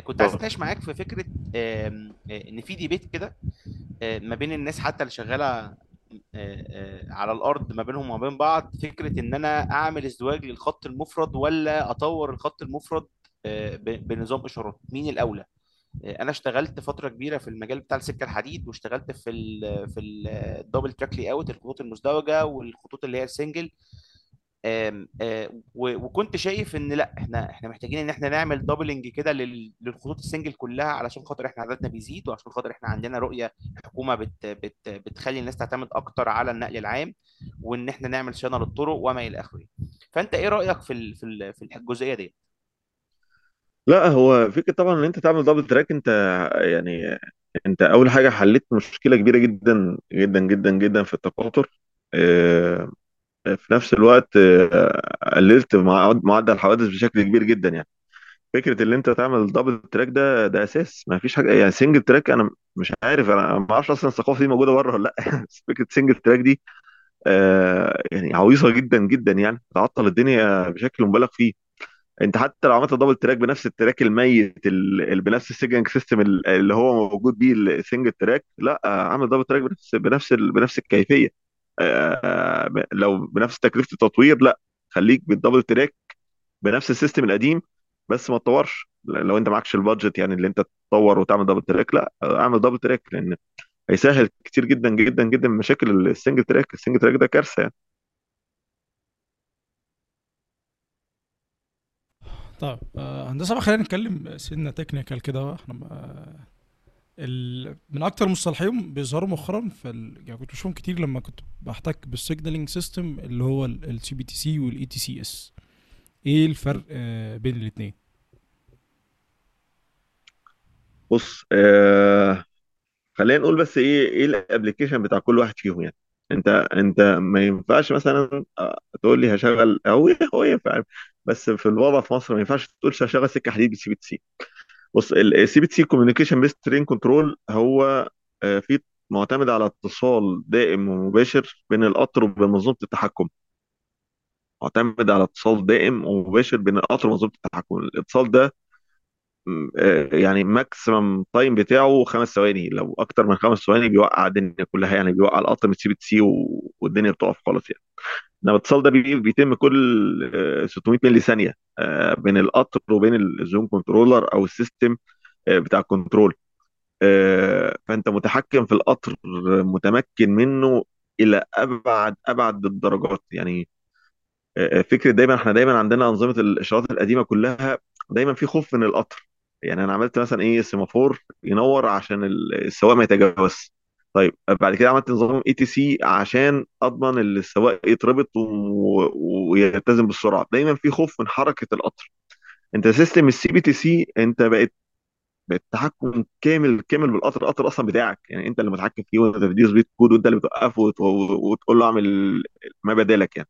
كنت عايز أتناقش معاك في فكرة آه، إن في debate كده آه، ما بين الناس حتى اللي شغالة آه، آه، على الأرض ما بينهم وما بين بعض فكرة إن أنا أعمل ازدواج للخط المفرد ولا أطور الخط المفرد آه، بنظام إشارات. مين الأولى؟ آه، أنا اشتغلت فترة كبيرة في المجال بتاع السكة الحديد واشتغلت في ال في ال double track layout الخطوط المزدوجة والخطوط اللي هي ال single آه، وكنت شايف إن لأ إحنا إحنا محتاجين إن إحنا نعمل doubling كده لل- للخطوط ال single كلها علشان خاطر إحنا عددنا بيزيد وعشان خاطر إحنا عندنا رؤية حكومة بت بت بتخلي الناس تعتمد أكتر على النقل العام وإن إحنا نعمل صيانه للطرق وما إلى آخره. فأنت إيه رأيك في في في الجزئية دي لأ هو فكرة طبعا إن أنت تعمل double track أنت يعني أنت أول حاجة حليت مشكلة كبيرة جدا جدا جدا جدا في التقاطر. آه، في نفس الوقت آه، قللت مع- معدل الحوادث بشكل كبير جدا يعني. فكرة ان أنت تعمل double track ده ده أساس. ما فيش حاجة يعني single track أنا مش عارف أنا ما أعرفش أصلا الثقافة دي موجودة بره ولا لأ. بس فكرة single track دي آه، يعني عويصة جدا جدا يعني. تعطل الدنيا بشكل مبالغ فيه. أنت حتى لو عملت double track بنفس ال track الميت ال- اللي بنفس ال signaling system ال- اللي هو موجود بيه ال single track لأ عامل double track بنفس بنفس بنفس الكيفية. لو بنفس تكلفة التطوير لا خليك بال double track بنفس ال system القديم بس ما تطورش. لو انت معكش ال budget يعني اللي انت تطور وتعمل double track لا اعمل double track لأن هيسهل كتير جدا جدا جدا مشاكل ال single track ال single track ده كارثة يعني. طيب آه، هندسة بقى خلينا نتكلم سنه technical كده بقى. إحنا. من أكتر المصطلحين بيظهروا مؤخرا في ال... يعني كنت بشوفهم كتير لما كنت بحتك بال signaling system اللي هو السي بي تي سي والاي تي سي اس إيه الفرق آه، بين الاثنين بص آه خلينا نقول بس إيه إيه ال application بتاع كل واحد فيهم يعني. أنت أنت ما ينفعش مثلا آه، تقول لي هشغل هو هو ينفع بس في الوضع في مصر ما ينفعش تقول هشغل سكة حديد بال CBTC بص ال CBTC communication based train control هو آه، في معتمد على اتصال دائم ومباشر بين القطر وبين منظومة التحكم. معتمد على اتصال دائم ومباشر بين القطر ومنظومة التحكم. الاتصال ده آه، يعني maximum time بتاعه خمس ثواني. لو أكتر من خمس ثواني بيوقع الدنيا كلها يعني بيوقع القطر من CBTC والدنيا بتقف خالص يعني. إنما الاتصال ده بي- بيتم كل آه، 600 ملي ثانية آه، بين القطر وبين ال zone controller أو ال system آه، بتاع ال control. آه، فأنت متحكم في القطر متمكن منه إلى أبعد أبعد الدرجات. يعني آه، فكرة دايما إحنا دايما عندنا أنظمة الإشارات القديمة كلها دايما في خوف من القطر. يعني أنا عملت مثلا إيه سيمافور ينور عشان ال- السواق ما يتجاوزش. طيب بعد كده عملت نظام ATC عشان أضمن إن السواق يتربط و- ويلتزم بالسرعة. دايما في خوف من حركة القطر. أنت system ال CBTC أنت بقت بقت تحكم كامل كامل بالقطر. القطر أصلا بتاعك. يعني أنت اللي متحكم فيه وأنت بتدير speed code وأنت اللي بتوقفه وت- وتقول له أعمل ما بدالك يعني.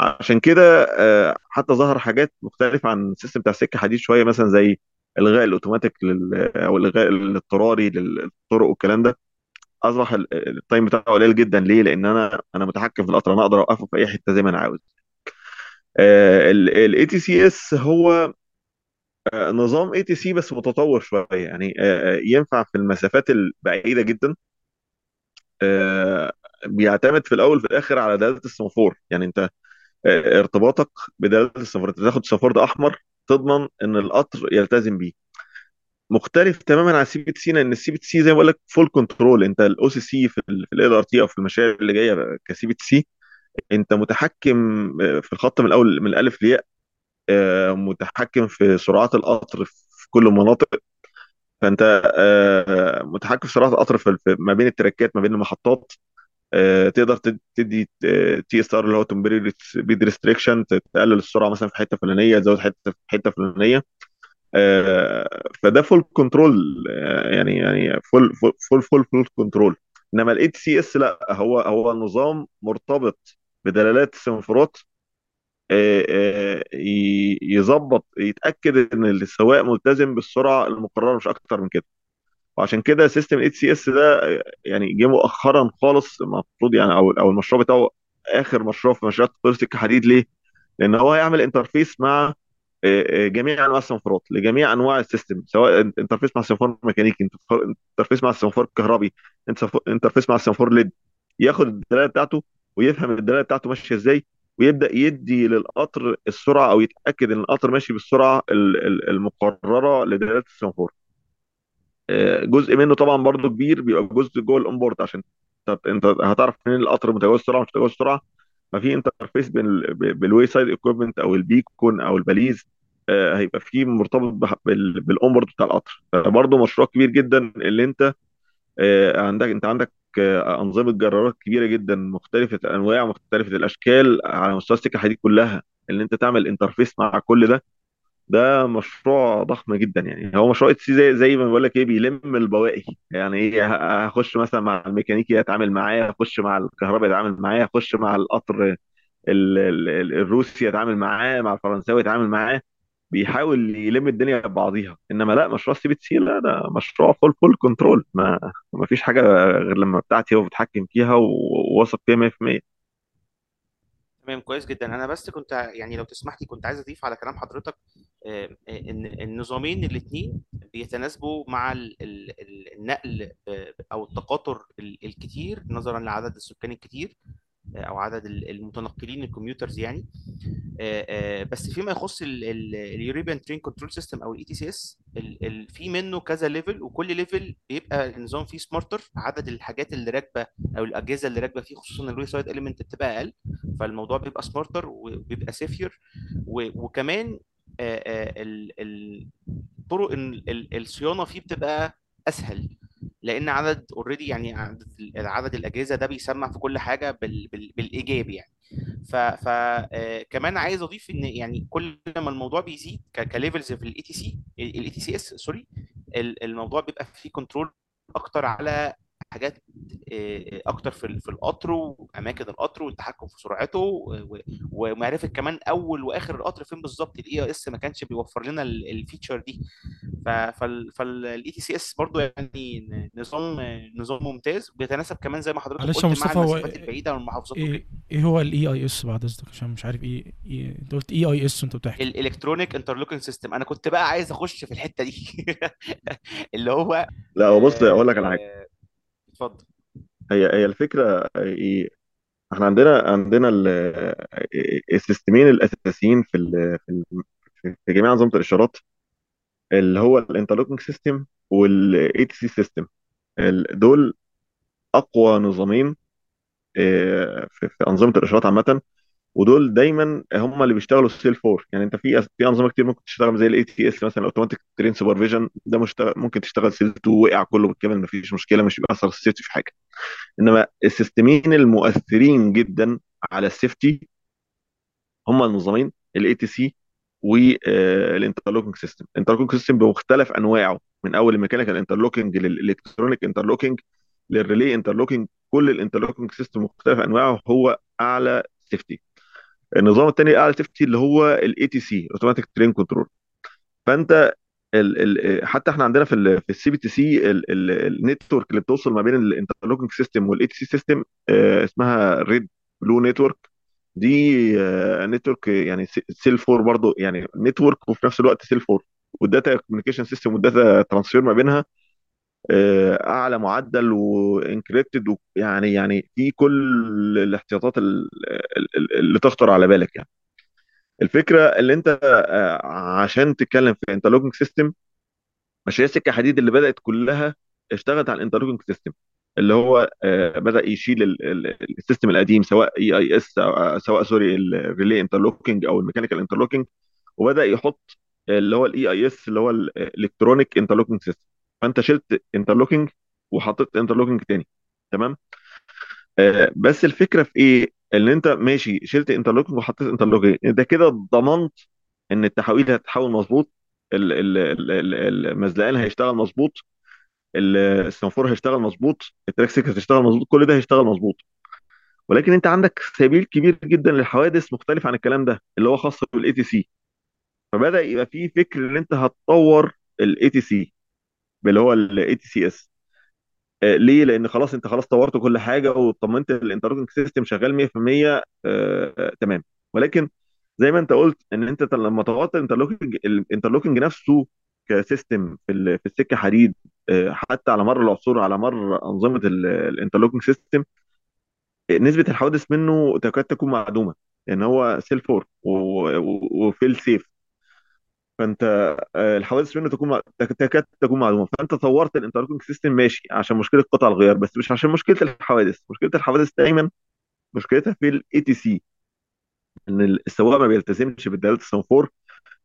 عشان كده آه، حتى ظهر حاجات مختلفة عن ال system بتاع السكة حديد شوية مثلا زي إلغاء الأوتوماتيك لل... أو إلغاء الاضطراري للطرق والكلام ده. أصبح ال- ال time بتاعه قليل جدا. ليه؟ لأن أنا أنا متحكم في القطر أنا أقدر أوقفه في أي حتة زي ما أنا عاوز. ال ETCS هو آه، نظام ATC بس متطور شوية. يعني آه، آه، ينفع في المسافات البعيدة جدا. بيعتمد في الأول وفي الآخر على دلالة السمافور. يعني أنت ارتباطك بدلالة السمافور أنت تاخد سمافور ده أحمر تضمن إن القطر يلتزم بيه. مختلف تماما عن السي بي تي سي لأن السي بي تي سي زي ما بقول لك full control أنت ال OCC في ال LRT أو في المشاريع اللي جاية ك CBTC أنت متحكم آه، في الخط من الأول من الألف للياء آه، متحكم في سرعات القطر في كل المناطق فأنت آه، متحكم في سرعات القطر ما بين التراكات ما بين المحطات. تقدر تد- تدي TSR اللي هو temporary speed restriction تقلل السرعة مثلا في حتة فلانيه تزود حتة في حتة فلانيه فده full control يعني يعني full full full full, control إنما ال ETCS لا هو هو نظام مرتبط بدلالات السنفورات آه، آه، يظبط يتأكد إن السواق ملتزم بالسرعة المقررة مش أكتر من كده وعشان كده system ال ETCS ده آه، يعني جه مؤخرا خالص المفروض يعني أو أو المشروع بتاعه آخر مشروع في مشروع تطوير سكة حديد ليه؟ لأن هو هيعمل interface مع آه، آه، جميع أنواع السنفورات لجميع أنواع ال system سواء inter- interface مع سنفور ميكانيكي interf- interface مع سنفور كهربي inter- interface مع سنفور LED ياخد الدلاله بتاعته ويفهم الدلاله بتاعته ماشية إزاي ويبدأ يدي للقطر السرعة أو يتأكد إن القطر ماشي بالسرعة ال- ال- المقررة لدلالة السنفور آه، جزء منه طبعا برضو كبير بيبقى جزء جوه ال onboard عشان انت هتعرف منين القطر متجاوز السرعة مش متجاوز السرعة. ما في interface بال wayside equipment أو ال beacon أو ال balise آه، هيبقى فيه مرتبط بح- بال- بال onboard بتاع القطر. فبرضه مشروع كبير جدا اللي أنت آه، عندك أنت عندك آه، أنظمة جرارات كبيرة جدا مختلفة الانواع ومختلفة الأشكال على مستوى السكة الحديد كلها. اللي أنت تعمل interface مع كل ده ده مشروع ضخم جدا يعني. هو مشروع ETCS زي ما بقول لك إيه بيلم البواقي. يعني إيه هخش مثلا مع الميكانيكي اتعامل معاه هخش مع الكهرباء اتعامل معاه هخش مع القطر ال- ال- ال- الروسي اتعامل معاه مع الفرنساوي اتعامل معاه. بيحاول يلم الدنيا ببعضيها. إنما لا مشروع CBTC لا ده مشروع full full control ما ما فيش حاجة غير لما بتاعتي هو بتحكم فيها وواثق فيها 100% تمام كويس جدا. أنا بس كنت يعني لو تسمح لي كنت عايز أضيف على كلام حضرتك آه، آه، إن النظامين الاثنين بيتناسبوا مع ال- ال- ال- النقل آه، أو التقاطر ال- الكتير نظرا لعدد السكان الكتير. أو عدد ال- المتنقلين ال commuters يعني. آه، آه، بس فيما يخص ال European train control system أو ال ETCS في منه كذا level وكل level بيبقى النظام فيه smarter عدد الحاجات اللي راكبة أو الأجهزة اللي راكبة فيه خصوصا ال wayside element بتبقى أقل. فالموضوع بيبقى smarter وبيبقى safer وكمان آه، آه، ال- ال- طرق ال- ال- الصيانة فيه بتبقى أسهل. لأن عدد already يعني عدد عدد الأجهزة ده بيسمع في كل حاجة بال بال بالإيجاب يعني. ف ف آه، كمان عايز أضيف إن يعني كل ما الموضوع بيزيد ك levels في ال ETC ال ETCS sorry ال- الموضوع بيبقى فيه control أكتر على حاجات آه، أكتر في في القطر وأماكن القطر والتحكم في سرعته ومعرفة كمان أول وآخر القطر فين بالظبط ال EIS ما كانش بيوفر لنا ال- feature دي. فال ETCS برضو يعني نظام نظام ممتاز بيتناسب كمان زي ما حضرتك معلش يا قلت مع المسافات البعيدة والمحافظات وكده. إيه إيه هو ال EIS بعد اذنك عشان مش عارف إيه, إيه أنت قلت EIS وأنت بتحكي. ال electronic interlocking system أنا كنت بقى عايز أخش في الحتة دي. اللي هو لا هو بص آه، أقول لك على حاجة. اتفضل. هي هي الفكرة إيه؟ إحنا عندنا عندنا ال- ال systemين الأساسيين في في في جميع انظمه الإشارات اللي هو ال interlocking system وال ATC system دول أقوى نظامين آه، في أنظمة الإشارات عامة. ودول دايما هم اللي بيشتغلوا SIL 4 يعني أنت في في أنظمة كتير ممكن تشتغل زي ال ATS مثلا automatic train supervision ده مشتغل ممكن تشتغل SIL 2 وقع كله بالكامل مفيش مشكلة مش بيأثر ال safety في حاجة. إنما ال systemين المؤثرين جدا على ال safety هم النظامين ال ATC وال interlocking system ال interlocking system بمختلف أنواعه من أول ال mechanical interlocking لل electronic interlocking لل relay interlocking كل ال interlocking system مختلف أنواعه هو أعلى safety. النظام الثاني اعلى safety اللي هو ال ATC automatic train control فأنت ال ال حتى إحنا عندنا في ال في ال CBTC ال network اللي بتوصل ما بين ال interlocking system وال ATC system اسمها red blue network دي network يعني SIL 4 برضو يعني network وفي نفس الوقت SIL 4 وال data communication system وال data transfer ما بينها آه، أعلى معدل و encrypted يعني يعني في كل الاحتياطات ال- ال- ال- اللي تخطر على بالك يعني. الفكرة اللي أنت آه، عشان تتكلم في interlocking system مش هي السكه حديد اللي بدأت كلها اشتغلت على ال interlocking system اللي هو آه، بدأ يشيل ال- ال- ال system القديم سواء EIS سواء sorry ال relay interlocking أو ال mechanical interlocking وبدأ يحط اللي هو ال EIS اللي هو ال electronic interlocking system فانت شلت interlocking وحطيت interlocking تاني تمام؟ آه، بس الفكرة في إيه؟ إن أنت ماشي شلت interlocking وحطيت interlocking انت كده ضمنت إن التحويل هتتحول مظبوط ال- ال- ال- ال- المزلقان هيشتغل مظبوط ال- السنفور هيشتغل مظبوط ال track circuit هتشتغل مظبوط كل ده هيشتغل مظبوط. ولكن أنت عندك سبيل كبير جدا للحوادث مختلف عن الكلام ده اللي هو خاص بال ATC فبدأ يبقى في فكر إن أنت هتطور ال ATC اللي هو ال ETCS ليه؟ لأن خلاص أنت خلاص طورت كل حاجة وطمنت ال interlocking system شغال 100% آه، تمام. ولكن زي ما أنت قلت إن أنت لما طورت ال interlocking ال interlocking نفسه ك system في في السكة حديد آه، حتى على مر العصور على مر أنظمة ال interlocking system نسبة الحوادث منه تكاد تكون معدومة. لأن هو SIL four و fail safe فانت آه، الحوادث منه تكون تكاد تكون معدومه فانت طورت ال interlocking system ماشي عشان مشكلة قطع الغيار بس مش عشان مشكلة الحوادث. مشكلة الحوادث دايما مشكلتها في ال ATC إن السواق ما بيلتزمش بالدلالات السنفور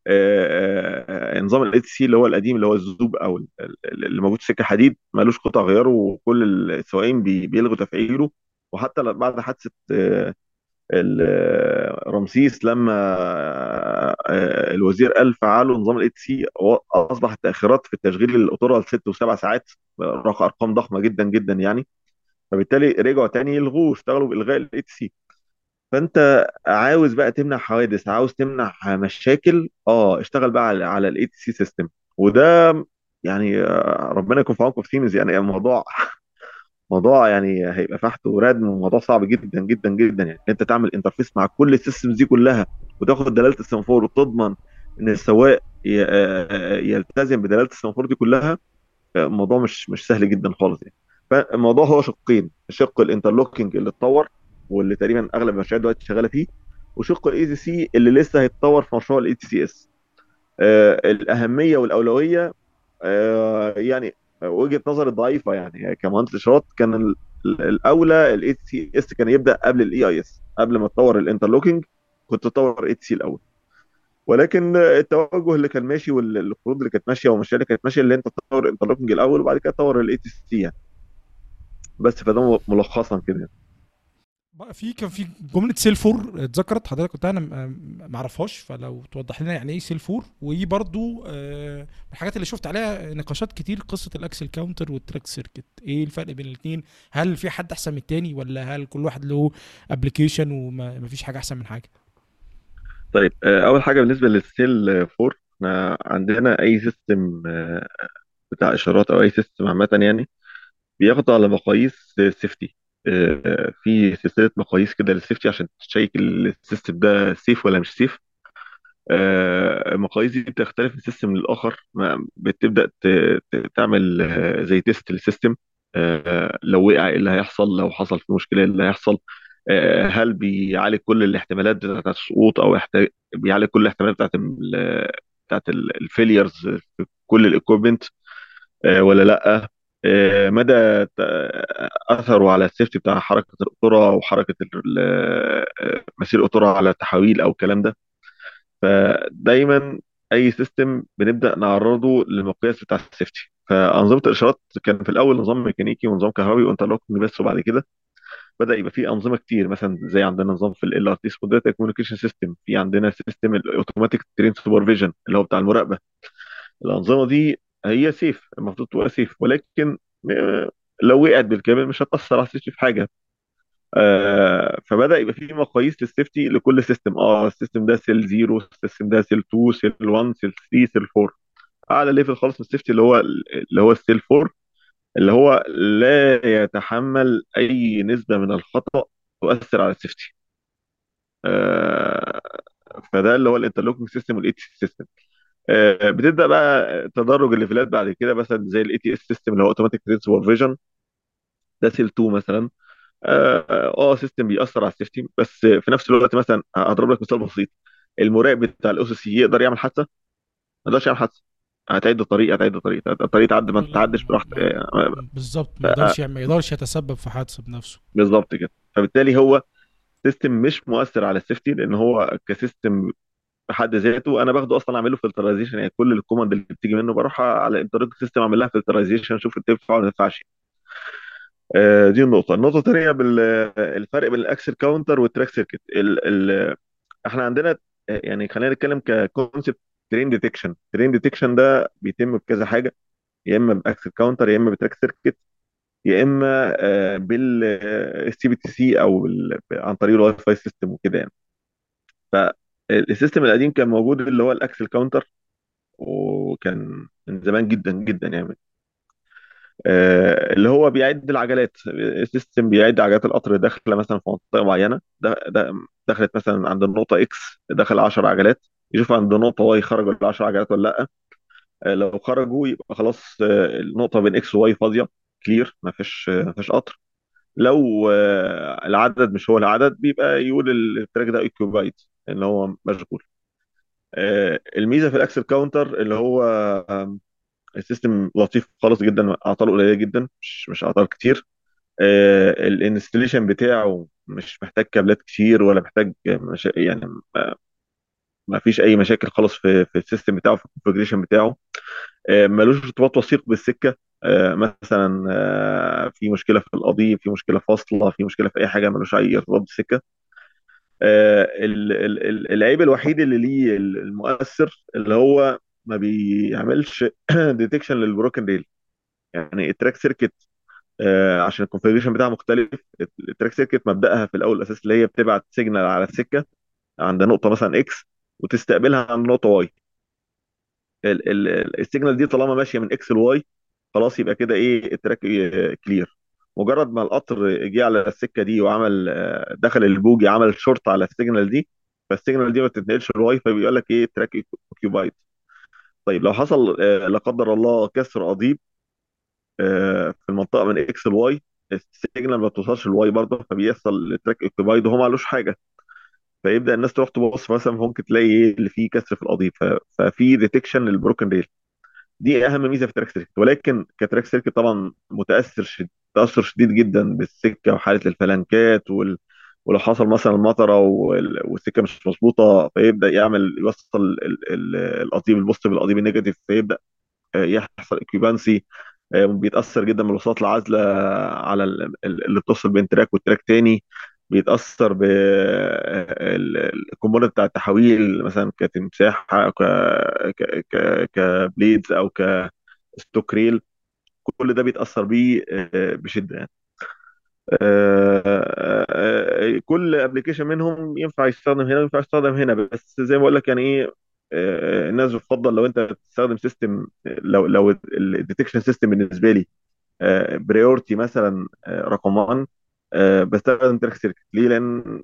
آه، آه، نظام ال ATC اللي هو القديم اللي هو ال ZUB أو ال- ال- اللي موجود في سكة حديد مالوش قطع غيار وكل السواقين بي- بيلغوا تفعيله. وحتى بعد حادثة رمسيس لما آه، الوزير قال فعلوا نظام ال ATC أصبح التاخيرات في التشغيل القطوره لست وسبع ساعات أرقام ضخمة جدا جدا يعني. فبالتالي رجعوا تاني يلغوه اشتغلوا بإلغاء ال ATC فأنت عاوز بقى تمنع حوادث عاوز تمنع مشاكل؟ آه اشتغل بقى على على ال ATC system وده يعني آه، ربنا يكون في عونكم في سيمنز يعني الموضوع موضوع يعني هيبقى فحت وردم وموضوع صعب جدا جدا جدا. يعني أنت تعمل interface مع كل ال systems دي كلها وتاخد دلالة السنفور وتضمن إن السواق آه، آه، يلتزم بدلالة السنفور دي كلها الموضوع مش مش سهل جدا خالص يعني. فالموضوع هو شقين شق ال interlocking اللي اتطور واللي تقريبا أغلب المشاريع دلوقتي شغالة فيه وشق ال ATC اللي لسه هيتطور في مشروع ال ETCS الأهمية والأولوية آه، يعني وجهة نظري الضعيفه يعني. كمهندس إشارات كان ال- ال- الأولى ال ETCS كان يبدأ قبل ال EIS قبل ما تطور ال interlocking كنت تطور ATC الأول. ولكن التوجه اللي كان ماشي والقروض اللي كانت ماشية والمشاريع اللي كانت ماشية اللي أنت تطور ال interlocking الأول وبعد كده تطور ال ATC يعني. بس فده ملخصا كده بقى في كان في جملة SIL four اتذكرت حضرتك كنت أنا ما اعرفهاش فلو توضح لنا يعني إيه SIL four؟ وايه برضو آه، من الحاجات اللي شفت عليها نقاشات كتير قصة ال axle counter وال track circuit. إيه الفرق بين الاثنين هل في حد أحسن من التاني ولا هل كل واحد له application وما فيش حاجة أحسن من حاجة؟ طيب آه، أول حاجة بالنسبة لل SIL 4 إحنا عندنا أي system آه، بتاع إشارات أو أي system عامة يعني بياخد على مقاييس safety في سلسلة مقاييس كده لل safety عشان check ال system ده safe ولا مش safe آه، المقاييس دي بتختلف من system للآخر. بتبدأ تعمل آه، زي test لل system آه، لو وقع إيه اللي هيحصل لو حصل في مشكلة إيه اللي هيحصل. آه، هل بيعالج كل الاحتمالات بتاعت السقوط أو بيعالج كل الاحتمالات بتاعت بتاعت ال failures في كل ال equipment ولا لأ؟ آه، مدى ت- أثره على ال safety بتاع حركة القطوره وحركة آه، مسير القطوره على التحويل أو الكلام ده. فدايما أي system بنبدأ نعرضه للمقياس بتاع ال safety. فأنظمة الإشارات كان في الأول نظام ميكانيكي ونظام كهربي و interlocking بس وبعد كده بدأ يبقى في أنظمة كتير. مثلا زي عندنا نظام في LRT communication system في عندنا system ال automatic train supervision اللي هو بتاع المراقبة. الأنظمة دي هي safe المفروض تبقى safe. ولكن آه، لو وقعت بالكامل مش هتأثر على ال safety في حاجة. آه فبدأ يبقى في مقاييس لل safety لكل system آه ال system ده SIL 0 ال system ده SIL 2 SIL 1 SIL 3 SIL 4 أعلى level خالص من ال safety اللي هو اللي هو ال SIL 4 اللي هو لا يتحمل أي نسبة من الخطأ تؤثر على ال safety. آه فده اللي هو ال interlocking system وال ATC system بتبدأ بقى تدرج ال levelات بعد كده مثلا زي ال ATS system اللي هو automatic train supervision ده SIL 2 مثلا. آه آه، system بيأثر على ال safety بس في نفس الوقت مثلا هضرب لك مثال بسيط. المراقب بتاع ال OCC يقدر يعمل حادثة؟ ما يقدرش يعمل حادثة. هتعد الطريق هتعد الطريق. الطريق تعدي ما لا تعدش براحتك. آه، بالظبط. ما آه، يقدرش ما يقدرش يتسبب في حادثة بنفسه. بالظبط كده. فبالتالي هو system مش مؤثر على ال safety لأن هو ك system بحد ذاته. أنا باخده أصلا أعمل له filterization يعني كل ال command اللي بتيجي منه بروح على ال interlocking system أعمل لها filterization أشوف تنفع ولا ما تنفعش آه، دي النقطة. النقطة الثانية بالفرق بين ال axle counter وال track circuit ال ال إحنا عندنا يعني خلينا نتكلم ك concept train detection train detection ده بيتم بكذا حاجة. يا إما ب axle counter يا إما ب track circuit يا إما بال CBTC أو بال- عن طريق ال Wi-Fi system وكده يعني. فال system القديم كان موجود اللي هو ال axle counter وكان من زمان جدا جدا يعني. آه، اللي هو بيعد العجلات. ال system بيعد عجلات القطر داخلة مثلا في منطقة معينة ده ده دخلت مثلا عند النقطه X دخل 10 عجلات يشوف عند النقطه Y خرجوا ال 10 عجلات ولا لأ. آه، لو خرجوا يبقى خلاص آه، النقطة بين X و Y فاضية clear ما فيش ما فيش قطر. لو آه، العدد مش هو العدد بيبقى يقول ال track ده occupied اللي هو مشغول. آه، الميزة في ال axle counter اللي هو ال system لطيف خالص جدا أعطاله قليلة جدا مش مش أعطال كتير. ال installation بتاعه مش محتاج كابلات كتير ولا محتاج مشا... يعني ما ما فيش أي مشاكل خالص في في ال system بتاعه في ال configuration بتاعه. آه، ملوش ارتباط وثيق بالسكة. آه، مثلا آه، في مشكلة في القضيب في مشكلة فاصلة في مشكلة في أي حاجة ملوش أي ارتباط بالسكة. آه، ال- ال- ال- العيب الوحيد اللي ليه المؤثر اللي هو ما بيعملش detection لل broken rail يعني ال track circuit آه، عشان ال configuration بتاعها مختلف ال track circuit مبدأها في الأول الأساس اللي هي بتبعت signal على السكة عند نقطة مثلا X وتستقبلها عند نقطة Y ال signal دي طالما ماشية من X ل Y خلاص يبقى كده إيه ال track clear مجرد ما القطر جه على السكة دي وعمل آه، دخل ال bogie عمل شورت على ال signal دي فال signal دي ما بتتنقلش ل Y فبيقول لك إيه track occupied طيب لو حصل آه، لا قدر الله كسر قضيب آه، في المنطقة من X ل Y ال signal ما بتوصلش ل Y برضه فبيحصل ال track occupied وهو ما علوش حاجة. فيبدأ الناس تروح تبص مثلا ممكن تلاقي إيه اللي فيه كسر في القضيب ففي detection لل broken rail دي أهم ميزة في track circuit ولكن ك track circuit طبعا متأثر. تأثر شديد جدا بالسكة وحالة الفلنكات وال... ولو حصل مثلا مطره وال... والسكة مش مظبوطة فيبدأ يعمل يوصل ال... ال... القضيب ال positive بالقضيب ال negative فيبدأ آه، يحصل occupancy بيتأثر جدا بالوصلة العازلة على ال- ال- اللي بتوصل بين track وال track تاني بيتأثر بال component بتاع التحويل مثلا كتمساح ك ك ك blades أو ك stock rail. كل ده بيتأثر بيه آه، بشدة يعني. آه، آه، كل application منهم ينفع يستخدم هنا وينفع يستخدم هنا بس زي ما بقول لك يعني إيه الناس بتفضل لو أنت بتستخدم system لو لو ال detection system بالنسبة لي priority مثلا رقم 1 آه، بستخدم track circuit ليه لأن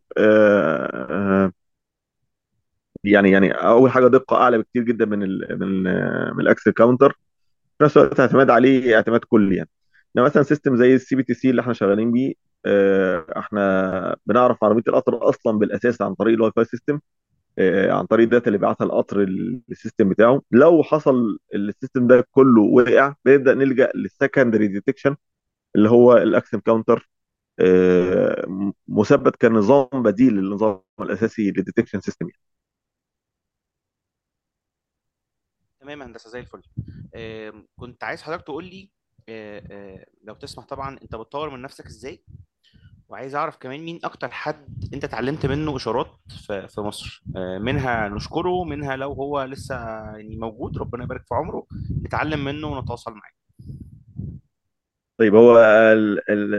يعني يعني أول حاجة دقة أعلى بكتير جدا من ال من من ال axle counter في نفس الوقت اعتماد عليه اعتماد كلي يعني. يعني مثلا system زي ال CBTC اللي إحنا شغالين بيه آه، إحنا بنعرف عربية القطر أصلا بالأساس عن طريق ال Wi-Fi system عن طريق ال data اللي بيبعتها القطر لل system بتاعه. لو حصل ال system ده كله وقع بنبدأ نلجأ لل secondary detection اللي هو ال axle counter آه، مثبت كنظام بديل للنظام الأساسي لل detection system تمام هندسة زي الفل. كنت عايز حضرتك تقول لي آه، آه، لو تسمح طبعا أنت بتطور من نفسك إزاي؟ وعايز أعرف كمان مين أكتر حد أنت اتعلمت منه إشارات في مصر. آه، منها نشكره منها لو هو لسه يعني موجود ربنا يبارك في عمره نتعلم منه ونتواصل معاه. طيب هو ال ال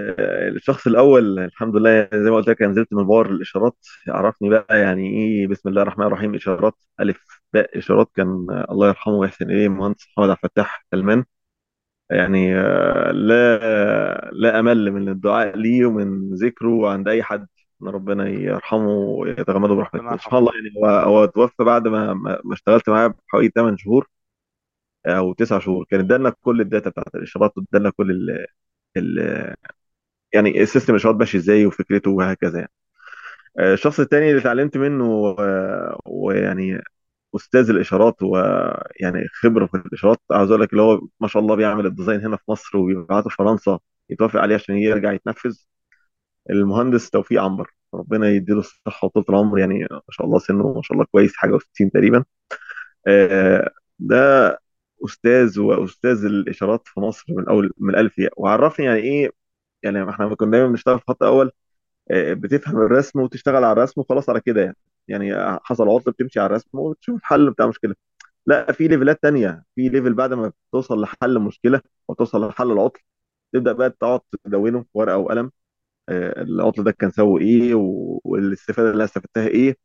الشخص الأول الحمد لله زي ما قلت لك نزلت من باور الإشارات. عرفني بقى يعني إيه بسم الله الرحمن الرحيم إشارات ألف. باء إشارات كان آه، الله يرحمه ويحسن إليه مهندس محمد عبد الفتاح سلمان يعني آه، لا لا أمل من الدعاء ليه ومن ذكره عند أي حد. إن ربنا يرحمه ويتغمده ربنا برحمته سبحان يرحمه الله يعني هو هو توفى بعد ما ما اشتغلت معاه بحوالي 8 شهور أو 9 شهور. كان ادالنا كل ال data بتاعت الإشارات وادالنا كل ال ال يعني ال system الإشارات ماشي إزاي وفكرته وهكذا يعني. آه، الشخص التاني اللي اتعلمت منه آه، ويعني أستاذ الإشارات ويعني خبرة في الإشارات عاوز أقول لك اللي هو ما شاء الله بيعمل الديزاين هنا في مصر وبيبعته فرنسا يتوافق عليه عشان يرجع يتنفذ. المهندس توفيق عنبر ربنا يديله الصحة وطول العمر يعني ما شاء الله سنه ما شاء الله كويس حاجة و60 تقريبا. آه، ده أستاذ وأستاذ الإشارات في مصر من أول من الالف ياء. وعرفني يعني إيه يعني إحنا كنا دايما بنشتغل في خط أول آه، بتفهم الرسم وتشتغل على الرسم وخلاص على كده يعني. يعني حصل عطل بتمشي على الرسم وتشوف الحل بتاع المشكلة. لا في ليفلات تانية. في level بعد ما توصل لحل مشكله وتوصل لحل العطل تبدأ بقى تقعد تدونه ورقة وقلم آه، العطل ده كان سببه إيه والاستفادة اللي أنا استفدتها إيه.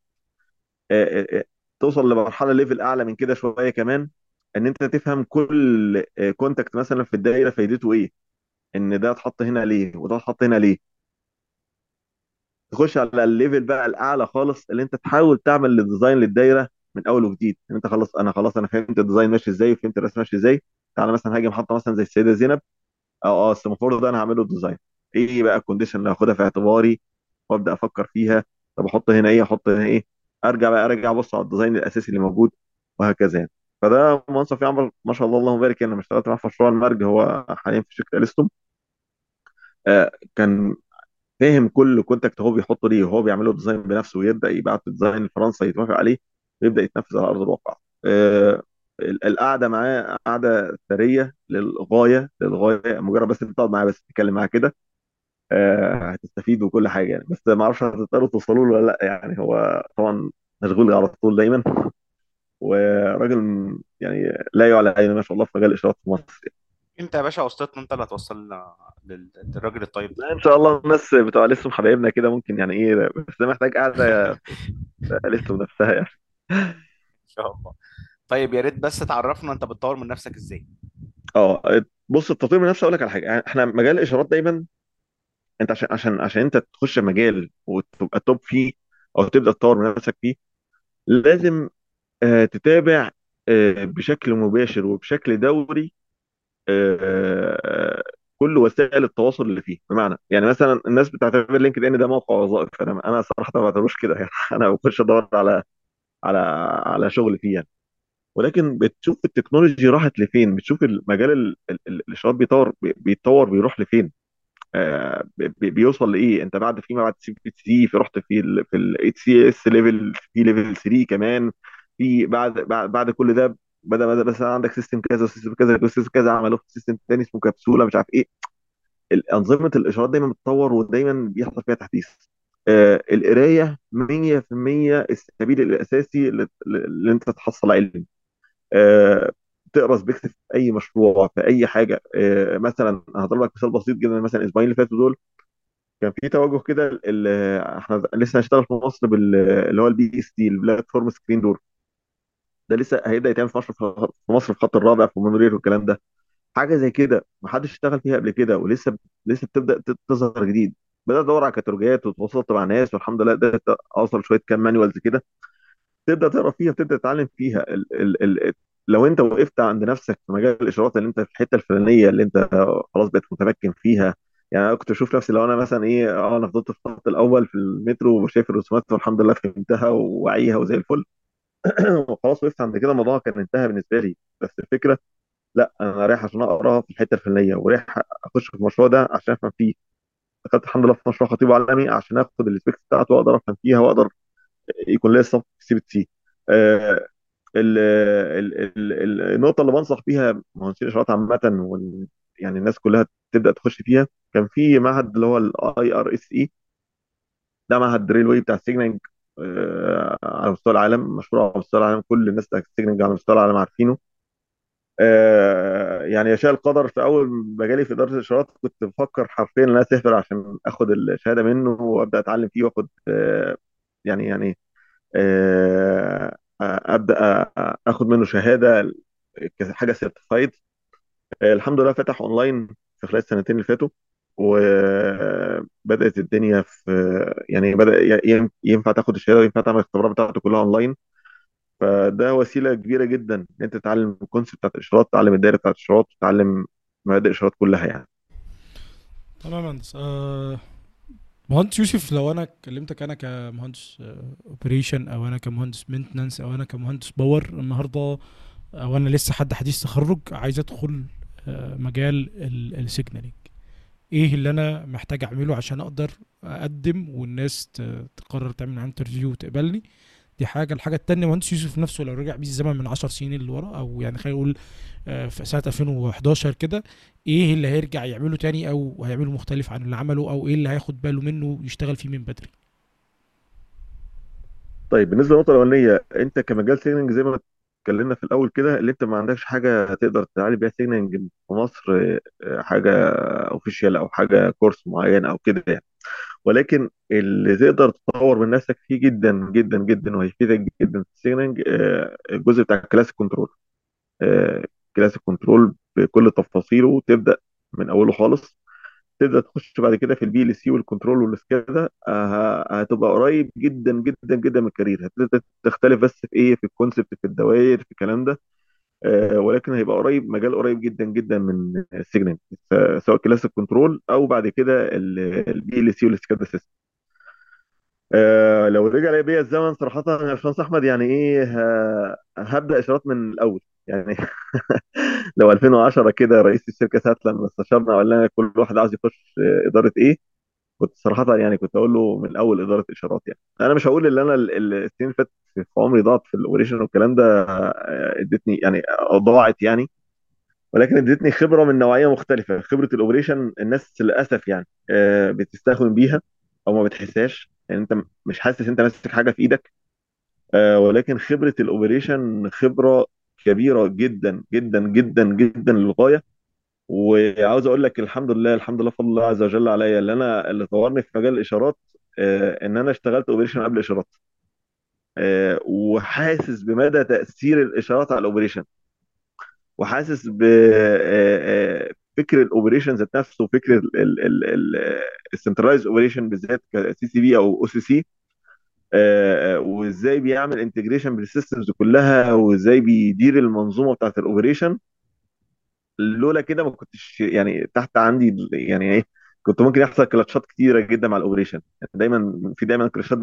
آه، آه، توصل لمرحلة level أعلى من كده شوية كمان إن أنت تفهم كل contact مثلا في الدايرة فايدته إيه. إن ده اتحط هنا ليه وده اتحط هنا ليه. تخش على ال level بقى الأعلى خالص اللي أنت تحاول تعمل ال design للدايرة من أول وجديد. إن أنت خلاص أنا خلاص أنا فهمت ال design ماشي إزاي وفهمت الرسم ماشي إزاي. تعالى مثلا هاجي محطة مثلا زي السيدة زينب. آه أه ال semaphore ده أنا هعمله design إيه بقى ال condition اللي هاخدها في اعتباري وأبدأ أفكر فيها. طب أحط هنا إيه؟ أحط هنا إيه؟ أرجع بقى أرجع أبص على ال design الأساسي اللي موجود وهكذا يعني. فده منصف يعمل ما شاء الله اللهم بارك أنا لما اشتغلت معاه في مشروع المرج هو حاليا في شركة ألستوم. آه كان فاهم كل contact هو بيحطه ليه وهو بيعمله design بنفسه ويبدأ يبعت design لفرنسا يتوافق عليه ويبدأ يتنفذ على أرض الواقع. آه ال- القعدة معاه قعدة ثرية للغاية للغاية مجرد بس تقعد معاه بس تتكلم معاه كده آه هتستفيد وكل حاجة يعني. بس ما أعرفش هتضطروا توصلوا له ولا لأ يعني. هو طبعا مشغول على طول دايما وراجل يعني لا يعلى ما شاء الله في مجال الإشارات في مصر يعني. انت يا باشا وسطتنا انت اللي هتوصلنا لل- للراجل الطيب ده. لا ان شاء الله الناس بتوع لسه حبايبنا كده ممكن يعني إيه بس ده محتاج قعده لسه بنفسها يعني. إن شاء الله. طيب يا ريت بس تعرفنا انت بتطور من نفسك إزاي. آه بص التطوير من نفسه أقول لك على حاجة. يعني إحنا مجال الإشارات دايما انت عشان عشان عشان انت تخش مجال وتبقى توب فيه أو تبدأ تطور من نفسك فيه لازم آه، تتابع آه، بشكل مباشر وبشكل دوري كل وسائل التواصل اللي فيه بمعنى يعني مثلا الناس بتعتبر LinkedIn ده موقع وظائف أنا أنا صراحة ما بعتبروش كده يعني أنا بخش أدور على على على شغل فيه يعني. ولكن بتشوف ال technology راحت لفين بتشوف المجال ال- ال- ال- الاشارات بيطور بي- بيتطور بيروح لفين آه، بي- بي- بيوصل لإيه؟ أنت بعد فيما بعد سي بي سي في رحت في ال في ال ETCS level في level 3 كمان في بعد بعد كل ده بدا بدا بس عندك system كذا و system كذا و system كذا عملوه في system تاني اسمه كبسوله مش عارف إيه. أنظمة الإشارات دايما بتتطور ودايما بيحصل فيها تحديث. آه، القراية 100% السبيل الأساسي اللي أنت تحصل علم. آه، تقرأ specs في أي مشروع في أي حاجة. آه، مثلا هضرب لك مثال بسيط جدا مثلا الأسبوعين اللي فاتوا دول كان في توجه كده إحنا لسه هنشتغل في مصر اللي هو ال PSD ال platform screen door ده لسه هيبدأ يتعمل في مصر في مصر في الخط الرابع في مونوريل والكلام ده. حاجة زي كده ما حدش اشتغل فيها قبل كده ولسه لسه بتبدأ تظهر جديد. بدات ادور على كاتالوجات وتواصلت مع ناس والحمد لله قدرت أوصل شوية كام manuals كده. تبدأ تقرأ فيها تبدا تتعلم فيها. ال ال ال لو أنت وقفت عند نفسك في مجال الإشارات اللي أنت في الحتة الفلانية اللي أنت خلاص بقيت متمكن فيها. يعني أنا كنت أشوف نفسي لو أنا مثلا إيه آه أنا فضلت في الخط الأول في المترو وشايف الرسومات والحمد لله فهمتها وواعيها وزي الفل. وخلاص وقفت عند كده الموضوع كان انتهى بالنسبة لي. بس الفكرة لا أنا رايح عشان اقراها في الحتة الفلانيه ورايح أخش في المشروع ده عشان أفهم فيه. دخلت الحمد لله في مشروع خط عالمي عشان آخد ال specs بتاعته وأقدر أفهم فيها وأقدر يكون ليا صف CBC. ال- ال- ال- ال- النقطة اللي بنصح بيها مهندسين الإشارات عامة وال- يعني الناس كلها تبدأ تخش فيها كان في معهد اللي هو ال IRSE ده معهد railway بتاع السيجنالينج آه، على مستوى العالم مشهور على مستوى العالم كل الناس بتاع ال signaling على مستوى العالم عارفينه. آه، يعني يشاء القدر في أول ما جالي في إدارة الإشارات كنت بفكر حرفيا إن أنا أسافر عشان آخد الشهادة منه وأبدأ أتعلم فيه وأخد آه، يعني يعني آه، أبدأ آه، آخد منه شهادة كحاجه certified الحمد لله فتح اونلاين في خلال السنتين اللي فاتوا. وبدأت الدنيا في يعني بدأ ينفع تاخد الشهادة وينفع تعمل الاختبارات بتاعته كلها أونلاين. فده وسيلة كبيرة جدا إن أنت تتعلم ال concept بتاعت الإشارات تتعلم الدايرة بتاعت الإشارات تتعلم مبادئ الإشارات كلها يعني. تمام يا مهندس آه مهندس يوسف لو أنا كلمتك أنا كمهندس operation أو أنا كمهندس maintenance أو أنا كمهندس power النهارده أو أنا لسه حد حديث تخرج عايز أدخل آه، مجال ال signaling إيه اللي أنا محتاج اعمله عشان أقدر اقدم والناس تقرر تعمل معايا interview وتقبلني. دي حاجة. الحاجة التانية مهندس يوسف نفسه لو رجع بيه الزمن من 10 سنين اللي ورا أو يعني خلينا نقول آه، في سنة 2011 كده إيه اللي هيرجع يعمله تاني أو هيعمله مختلف عن اللي عمله أو إيه اللي هياخد باله منه يشتغل فيه من بدري؟ طيب بالنسبة للنقطة الأولانية أنت كمجال سيجننج زي ما اتكلمنا في الأول كده اللي أنت ما عندكش حاجة تقدر تتعلم بيها سيجننج في مصر آه، حاجة official أو حاجة course معين أو كده يعني. ولكن اللي تقدر تطور من نفسك فيه جدا جدا جدا وهيفيدك جدا في السيجننج آه، الجزء بتاع ال classic control classic control بكل تفاصيله وتبدأ من أوله خالص. تبدا تخش بعد كده في ال PLC وال control وال SCADA هتبقى قريب جدا جدا جدا من ال career. هتبدا تختلف بس في إيه في ال concept في الدوائر في الكلام ده آه، ولكن هيبقى قريب مجال قريب جدا جدا من ال signal سواء classic control أو بعد كده ال PLC وال SCADA system آه لو رجع بيا الزمن صراحة يا باشمهندس أحمد يعني إيه هبدأ إشارات من الأول. يعني لو 2010 كده رئيس الشركة ساعة لما استشرنا وقال لنا كل واحد عاوز يخش إدارة إيه كنت صراحة يعني كنت أقول له من الأول إدارة إشارات يعني. أنا مش هقول إن أنا ال- ال- السنين اللي فاتت في عمري ضاعت في ال operation والكلام ده آه، إدتني يعني آه، ضاعت يعني. ولكن إدتني خبرة من نوعية مختلفة خبرة ال operation الناس للأسف يعني آه، بتستهون بيها أو ما بتحسهاش. يعني أنت مش حاسس أنت ماسك حاجة في إيدك آه، ولكن خبرة ال operation خبرة كبيرة جدا جدا جدا جدا للغاية. وعاوز أقول لك الحمد لله الحمد لله فضل الله عز وجل عليا. اللي أنا اللي طورني في مجال الإشارات آه، إن أنا اشتغلت operation قبل إشارات. آه، وحاسس بمدى تأثير الإشارات على ال operation وحاسس ب آه، ال operation ذات نفسه وفكر ال centralized operation بالذات كسي سي بي أو أو سي سي وإزاي بيعمل integration بال systems كلها وإزاي بيدير المنظومة بتاعت ال operation لولا كده ما كنتش يعني تحت عندي يعني إيه كنت ممكن يحصل clashات كتيرة جدا مع ال operation يعني دايما في دايما clashات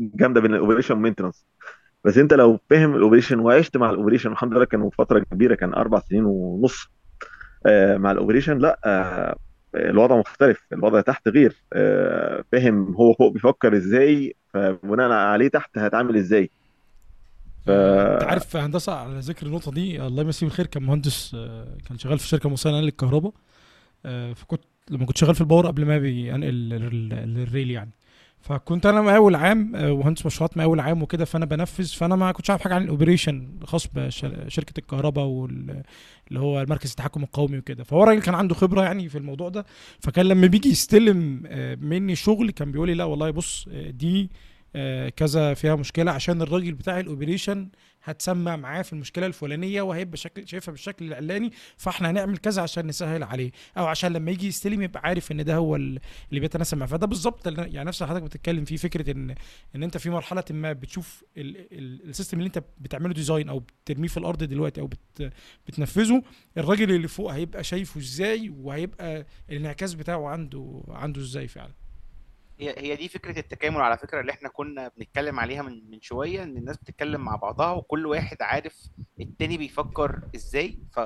جامدة بين ال operation وال maintenance بس أنت لو فاهم ال operation وعشت مع ال operation الحمد لله كانوا فترة كبيرة كان أربع سنين ونص آه مع ال operation لا آه الوضع مختلف الوضع تحت غير. آه فاهم هو فوق بيفكر إزاي فبناء عليه تحت هتعمل إزاي. ف آه، أنت عارف يا هندسة على ذكر النقطة دي الله يمسيه بالخير كان مهندس آه، كان شغال في شركة الكهرباء. آه، فكنت لما كنت شغال في ال power قبل ما بينقل لل- لل rail يعني. فكنت أنا مقاول عام ومهندس مشروعات مقاول عام وكده فأنا بنفذ فأنا ما كنتش عارف حاجة عن ال operation الخاص بشركه الكهرباء واللي هو مركز التحكم القومي وكده. فهو الراجل كان عنده خبرة يعني في الموضوع ده. فكان لما بيجي يستلم آه، مني شغل كان بيقول لي لا والله بص آه، دي كذا فيها مشكلة عشان الراجل بتاع ال operation هتسمع معاه في المشكلة الفلانية وهيبقى شكل شايفها بالشكل العلاني فاحنا هنعمل كذا عشان نسهل عليه أو عشان لما يجي يستلم يبقى عارف إن ده هو ال- اللي بيتناسب معاه. فده بالظبط يعني نفس حضرتك بتتكلم فيه فكرة ان إن أنت في مرحلة ما بتشوف ال- ال- ال system اللي أنت بتعمله design أو بترميه في الأرض دلوقتي أو بت بتنفذه الراجل اللي فوق هيبقى شايفه إزاي وهيبقى الانعكاس بتاعه عنده عنده إزاي فعلا. هي هي دي فكرة التكامل على فكرة اللي إحنا كنا بنتكلم عليها من من شوية إن الناس بتتكلم مع بعضها وكل واحد عارف التاني بيفكر إزاي ف...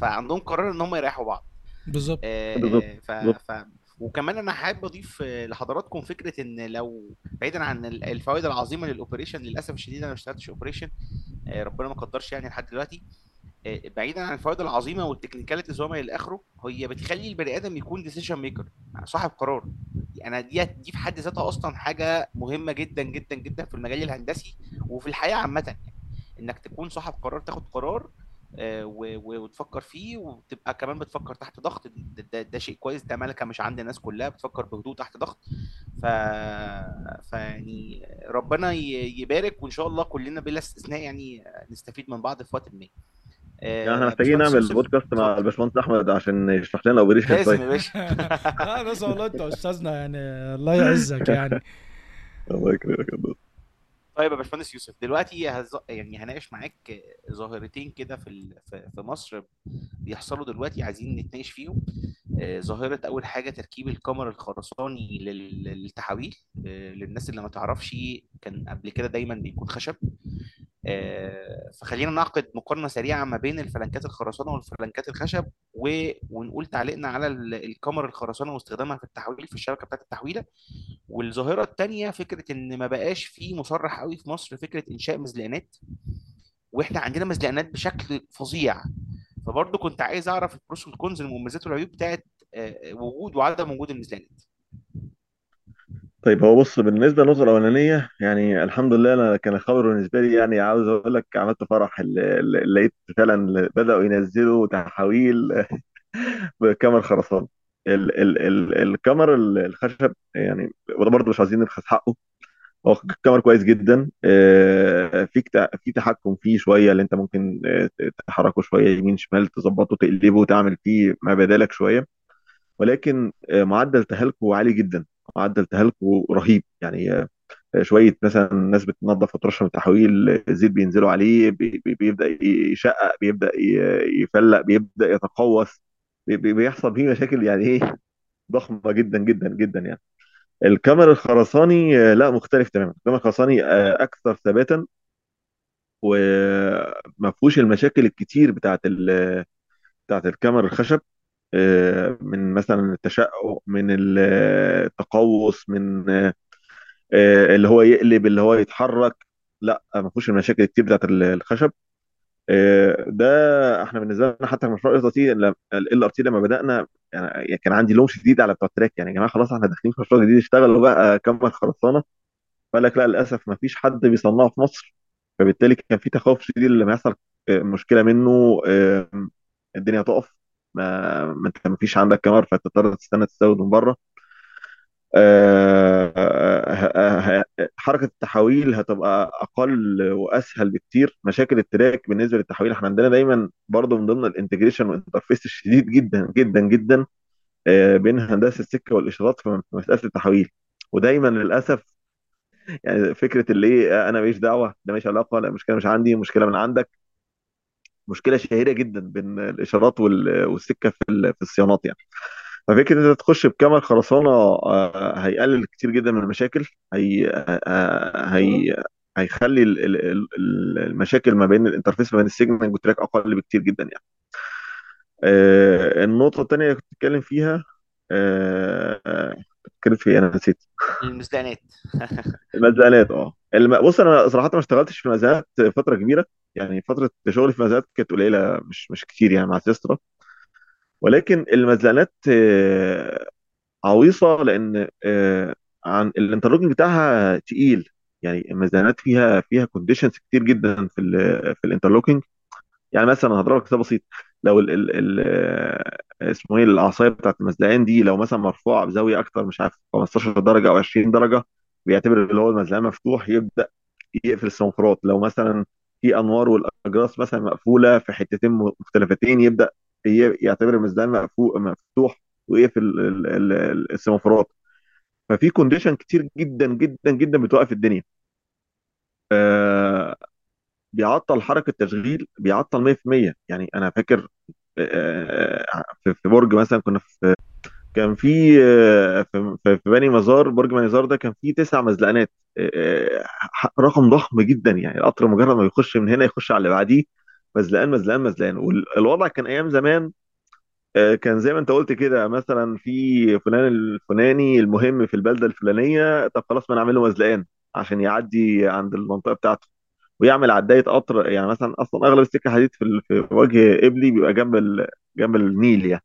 فعندهم قرار إن هم يريحوا بعض. بالظبط. بالظبط. آه، ف... ف... وكمان أنا حابب أضيف آه، لحضراتكم فكرة إن لو بعيدا عن ال- الفوائد العظيمة لل operation للأسف الشديد أنا ما اشتغلتش operation ربنا ما قدرش يعني لحد دلوقتي. آه، بعيدا عن الفوائد العظيمة وال technicalities وما إلى اخره هي بتخلي البني آدم يكون decision maker صاحب قرار. أنا دي دي في حد ذاتها أصلا حاجة مهمة جدا جدا جدا في المجال الهندسي وفي الحياة عامة يعني. إنك تكون صاحب قرار تاخد قرار آه، وتفكر فيه وتبقى كمان بتفكر تحت ضغط. ده, ده, ده شيء كويس ده ملكة مش عند الناس كلها بتفكر بهدوء تحت ضغط. ف فيعني ربنا يبارك وإن شاء الله كلنا بلا استثناء يعني نستفيد من بعض في وقت ما. يعني إحنا محتاجين نعمل بودكاست مع الباشمهندس أحمد عشان يشرح لنا اوبريشن لازم يا باشا. لا بس والله أنت أستاذنا يعني الله يعزك يعني. الله يكرمك يا. طيب يا باشمهندس يوسف دلوقتي هز... يعني هناقش معاك ظاهرتين كده في ال... في مصر بيحصلوا دلوقتي عايزين نتناقش فيهم. آه، ظاهرة أول حاجة تركيب الكاميرا الخرساني لل... للتحويل آه، للناس اللي ما تعرفش كان قبل كده دايما بيكون خشب. فخلينا نعقد مقارنة سريعة ما بين الفلنكات الخرسانة والفلنكات الخشب. ونقول تعليقنا على ال- الكاميرا الخرسانة واستخدامها في التحويل في الشبكة بتاعت التحويلة. والظاهرة التانية فكرة إن ما بقاش في مصرح قوي في مصر فكرة إنشاء مزلقانات. وإحنا عندنا مزلقانات بشكل فظيع. فبرضه كنت عايز أعرف البروس والكونز المميزات والعيوب بتاعت آه، وجود وعدم وجود المزلقانات. طيب هو بص بالنسبة للنقطه الأولانية يعني الحمد لله أنا كان الخبر بالنسبة لي يعني عاوز أقول لك عملت فرح ال- ال- لقيت فعلا بدأوا ينزلوا تحاويل بكاميرا خرسانة. ال ال ال الكاميرا ال- الخشب يعني وده برضه مش عايزين نبخس حقه. هو الكاميرا كويس جدا. آه، في في تحكم فيه شوية اللي أنت ممكن آه، تحركه شوية يمين شمال تظبطه تقلبه تعمل فيه ما بدالك شوية. ولكن آه، معدل تهالكه عالي جدا. معدل تهالكه رهيب. يعني آه، شوية مثلا الناس بتنظف وترش من التحويل زيت بينزلوا عليه بي- بي- بيبدأ يشقق بيبدأ يفلق بيبدأ يتقوس بي- بي- بيحصل فيه مشاكل يعني إيه؟ ضخمة جدا جدا جدا يعني. الكمرة الخرساني آه، لا مختلف تماما. الكمرة الخرساني آه، أكثر ثباتا وما فيهوش المشاكل الكتير بتاعت بتاعت الكمرة الخشب. من مثلا التشقق من التقوس من آه، اللي هو يقلب اللي هو يتحرك. لا ما فيهوش المشاكل الكتير بتاعت ال- الخشب. آه، ده إحنا بالنسبة لنا حتى مشروع LRT ال LRT لما بدأنا يعني كان عندي لوم شديد على بتوع ال track. يعني يا جماعة خلاص إحنا داخلين في مشروع جديد اشتغلوا بقى كمرة خرسانة فقال لك لا للأسف ما فيش حد بيصنعه في مصر. فبالتالي كان في تخوف شديد لما يحصل آه، مشكلة منه الدنيا تقف. ما ما انت ما فيش عندك كمرة فتضطر تستنى تستورد من بره. آه، آه، آه، حركة التحويل هتبقى أقل وأسهل بكتير. مشاكل ال track بالنسبة للتحويل إحنا عندنا دايما برضو من ضمن ال integration وال interface الشديد جدا جدا جدا بين هندسة السكة والإشارات في مسألة التحويل. ودايما للأسف يعني فكرة اللي إيه أنا ماليش دعوة ده ماليش علاقة لا المشكلة مش عندي المشكلة من عندك. مشكلة شهيرة جدا بين الإشارات وال- والسكة في في الصيانات يعني. ففكرة إن أنت تخش بكمرة خرسانة آه، هيقلل كتير جدا من المشاكل هي آه، هي هيخلي ال- ال- ال- المشاكل ما بين ال interface ما بين ال signal وال track أقل بكتير جدا يعني. آه، النقطة الثانية اللي كنت بتتكلم فيها آه، آه، بتتكلم في إيه؟ أنا نسيت. المزلقانات المزلقانات آه. الم... بص أنا صراحة ما اشتغلتش في المزلقانات فترة كبيرة. يعني فترة شغلي في المزلقانات كانت قليلة مش مش كتير يعني مع سيسترا. ولكن المزلقانات آه، عويصة لأن آه، عن ال interlocking بتاعها تقيل. يعني المزلقانات فيها فيها conditions كتير جدا في ال في ال interlocking. يعني مثلا هضرب لك مثال بسيط. لو ال ال ال اسمه إيه العصايه بتاعت المزلقان دي لو مثلا مرفوعة بزاوية أكتر مش عارف 15 درجة أو 20 درجة بيعتبر اللي هو المزلقان مفتوح يبدأ يقفل السنفرات. لو مثلا في أنوار والأجراس مثلا مقفولة في حتتين مختلفتين يبدأ يعتبر المزلقان مفتوح ويقفل ال- ال- ال- السنفرات. ففي كونديشن كتير جدا جدا جدا بتوقف الدنيا. آه بيعطل حركة تشغيل بيعطل 100% يعني أنا فاكر في في برج مثلا كنا في كان في آه، في في بني مزار برج بني مزار ده كان فيه تسع مزلقانات آه، آه، رقم ضخم جدا يعني القطر مجرد ما يخش من هنا يخش على اللي بعديه مزلقان مزلقان مزلقان. والوضع كان أيام زمان آه، كان زي ما أنت قلت كده مثلا في فلان الفلاني المهم في البلدة الفلانية طب خلاص ما نعمل له مزلقان عشان يعدي عند المنطقة بتاعته. ويعمل عدايه قطر يعني مثلا أصلا أغلب السكة حديد في في وجه قبلي بيبقى جنب. جنب النيل يعني.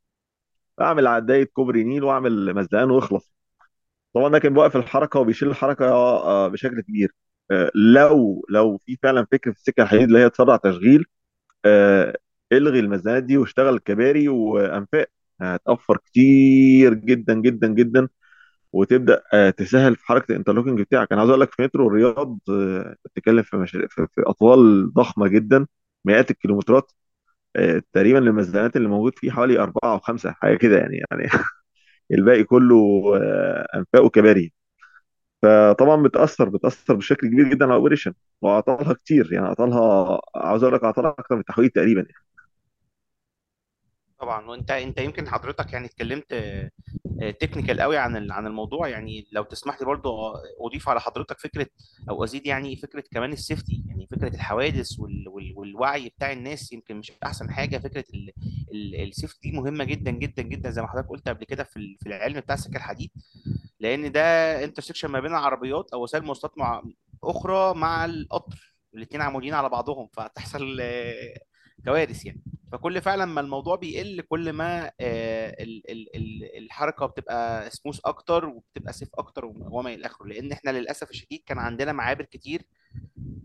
أعمل عدايه كوبري نيل وأعمل مزلقان وأخلص. طبعا ده كان بيوقف الحركة وبيشيل الحركة آه، بشكل كبير. آه، لو لو في فعلا فكرة في السكة الحديد اللي هي تسرع تشغيل آه، إلغي المزنات دي واشتغل كباري وانفاق هتوفر كتير جدا جدا جدا. وتبدأ آه، تسهل في حركة ال interlocking بتاعك أنا عاوز أقول لك في مترو الرياض آه، بتتكلم في, مشاريع في, في أطوال ضخمة جدا مئات الكيلومترات آه، تقريبا المزلقانات اللي موجود فيه حوالي أربعة أو خمسة حاجة كده يعني يعني الباقي كله انفاق وكباري فطبعا بتأثر بتأثر بشكل كبير جدا على ال operation وأعطالها كتير يعني أعطالها عاوز أقول لك أعطالها أكتر من التحويل تقريبا يعني. طبعا. وأنت أنت يمكن حضرتك يعني اتكلمت technical قوي عن عن الموضوع. يعني لو تسمح لي برضو أضيف على حضرتك فكرة أو أزيد يعني فكرة كمان ال safety يعني فكرة الحوادث وال وال والوعي بتاع الناس يمكن مش أحسن حاجة. فكرة ال ال safety دي مهمة جدا جدا جدا زي ما حضرتك قلت قبل كده في في العلم بتاع السكة الحديد. لأن ده intersection ما بين العربيات أو وسائل مواصلات أخرى مع القطر. الاثنين عمودين على بعضهم. فتحصل آه، كوارث يعني. فكل فعلا ما الموضوع بيقل كل ما آه، ال- ال- ال- الحركة بتبقى سموث أكتر وبتبقى سيف أكتر وما إلى آخره. لأن إحنا للأسف الشديد كان عندنا معابر كتير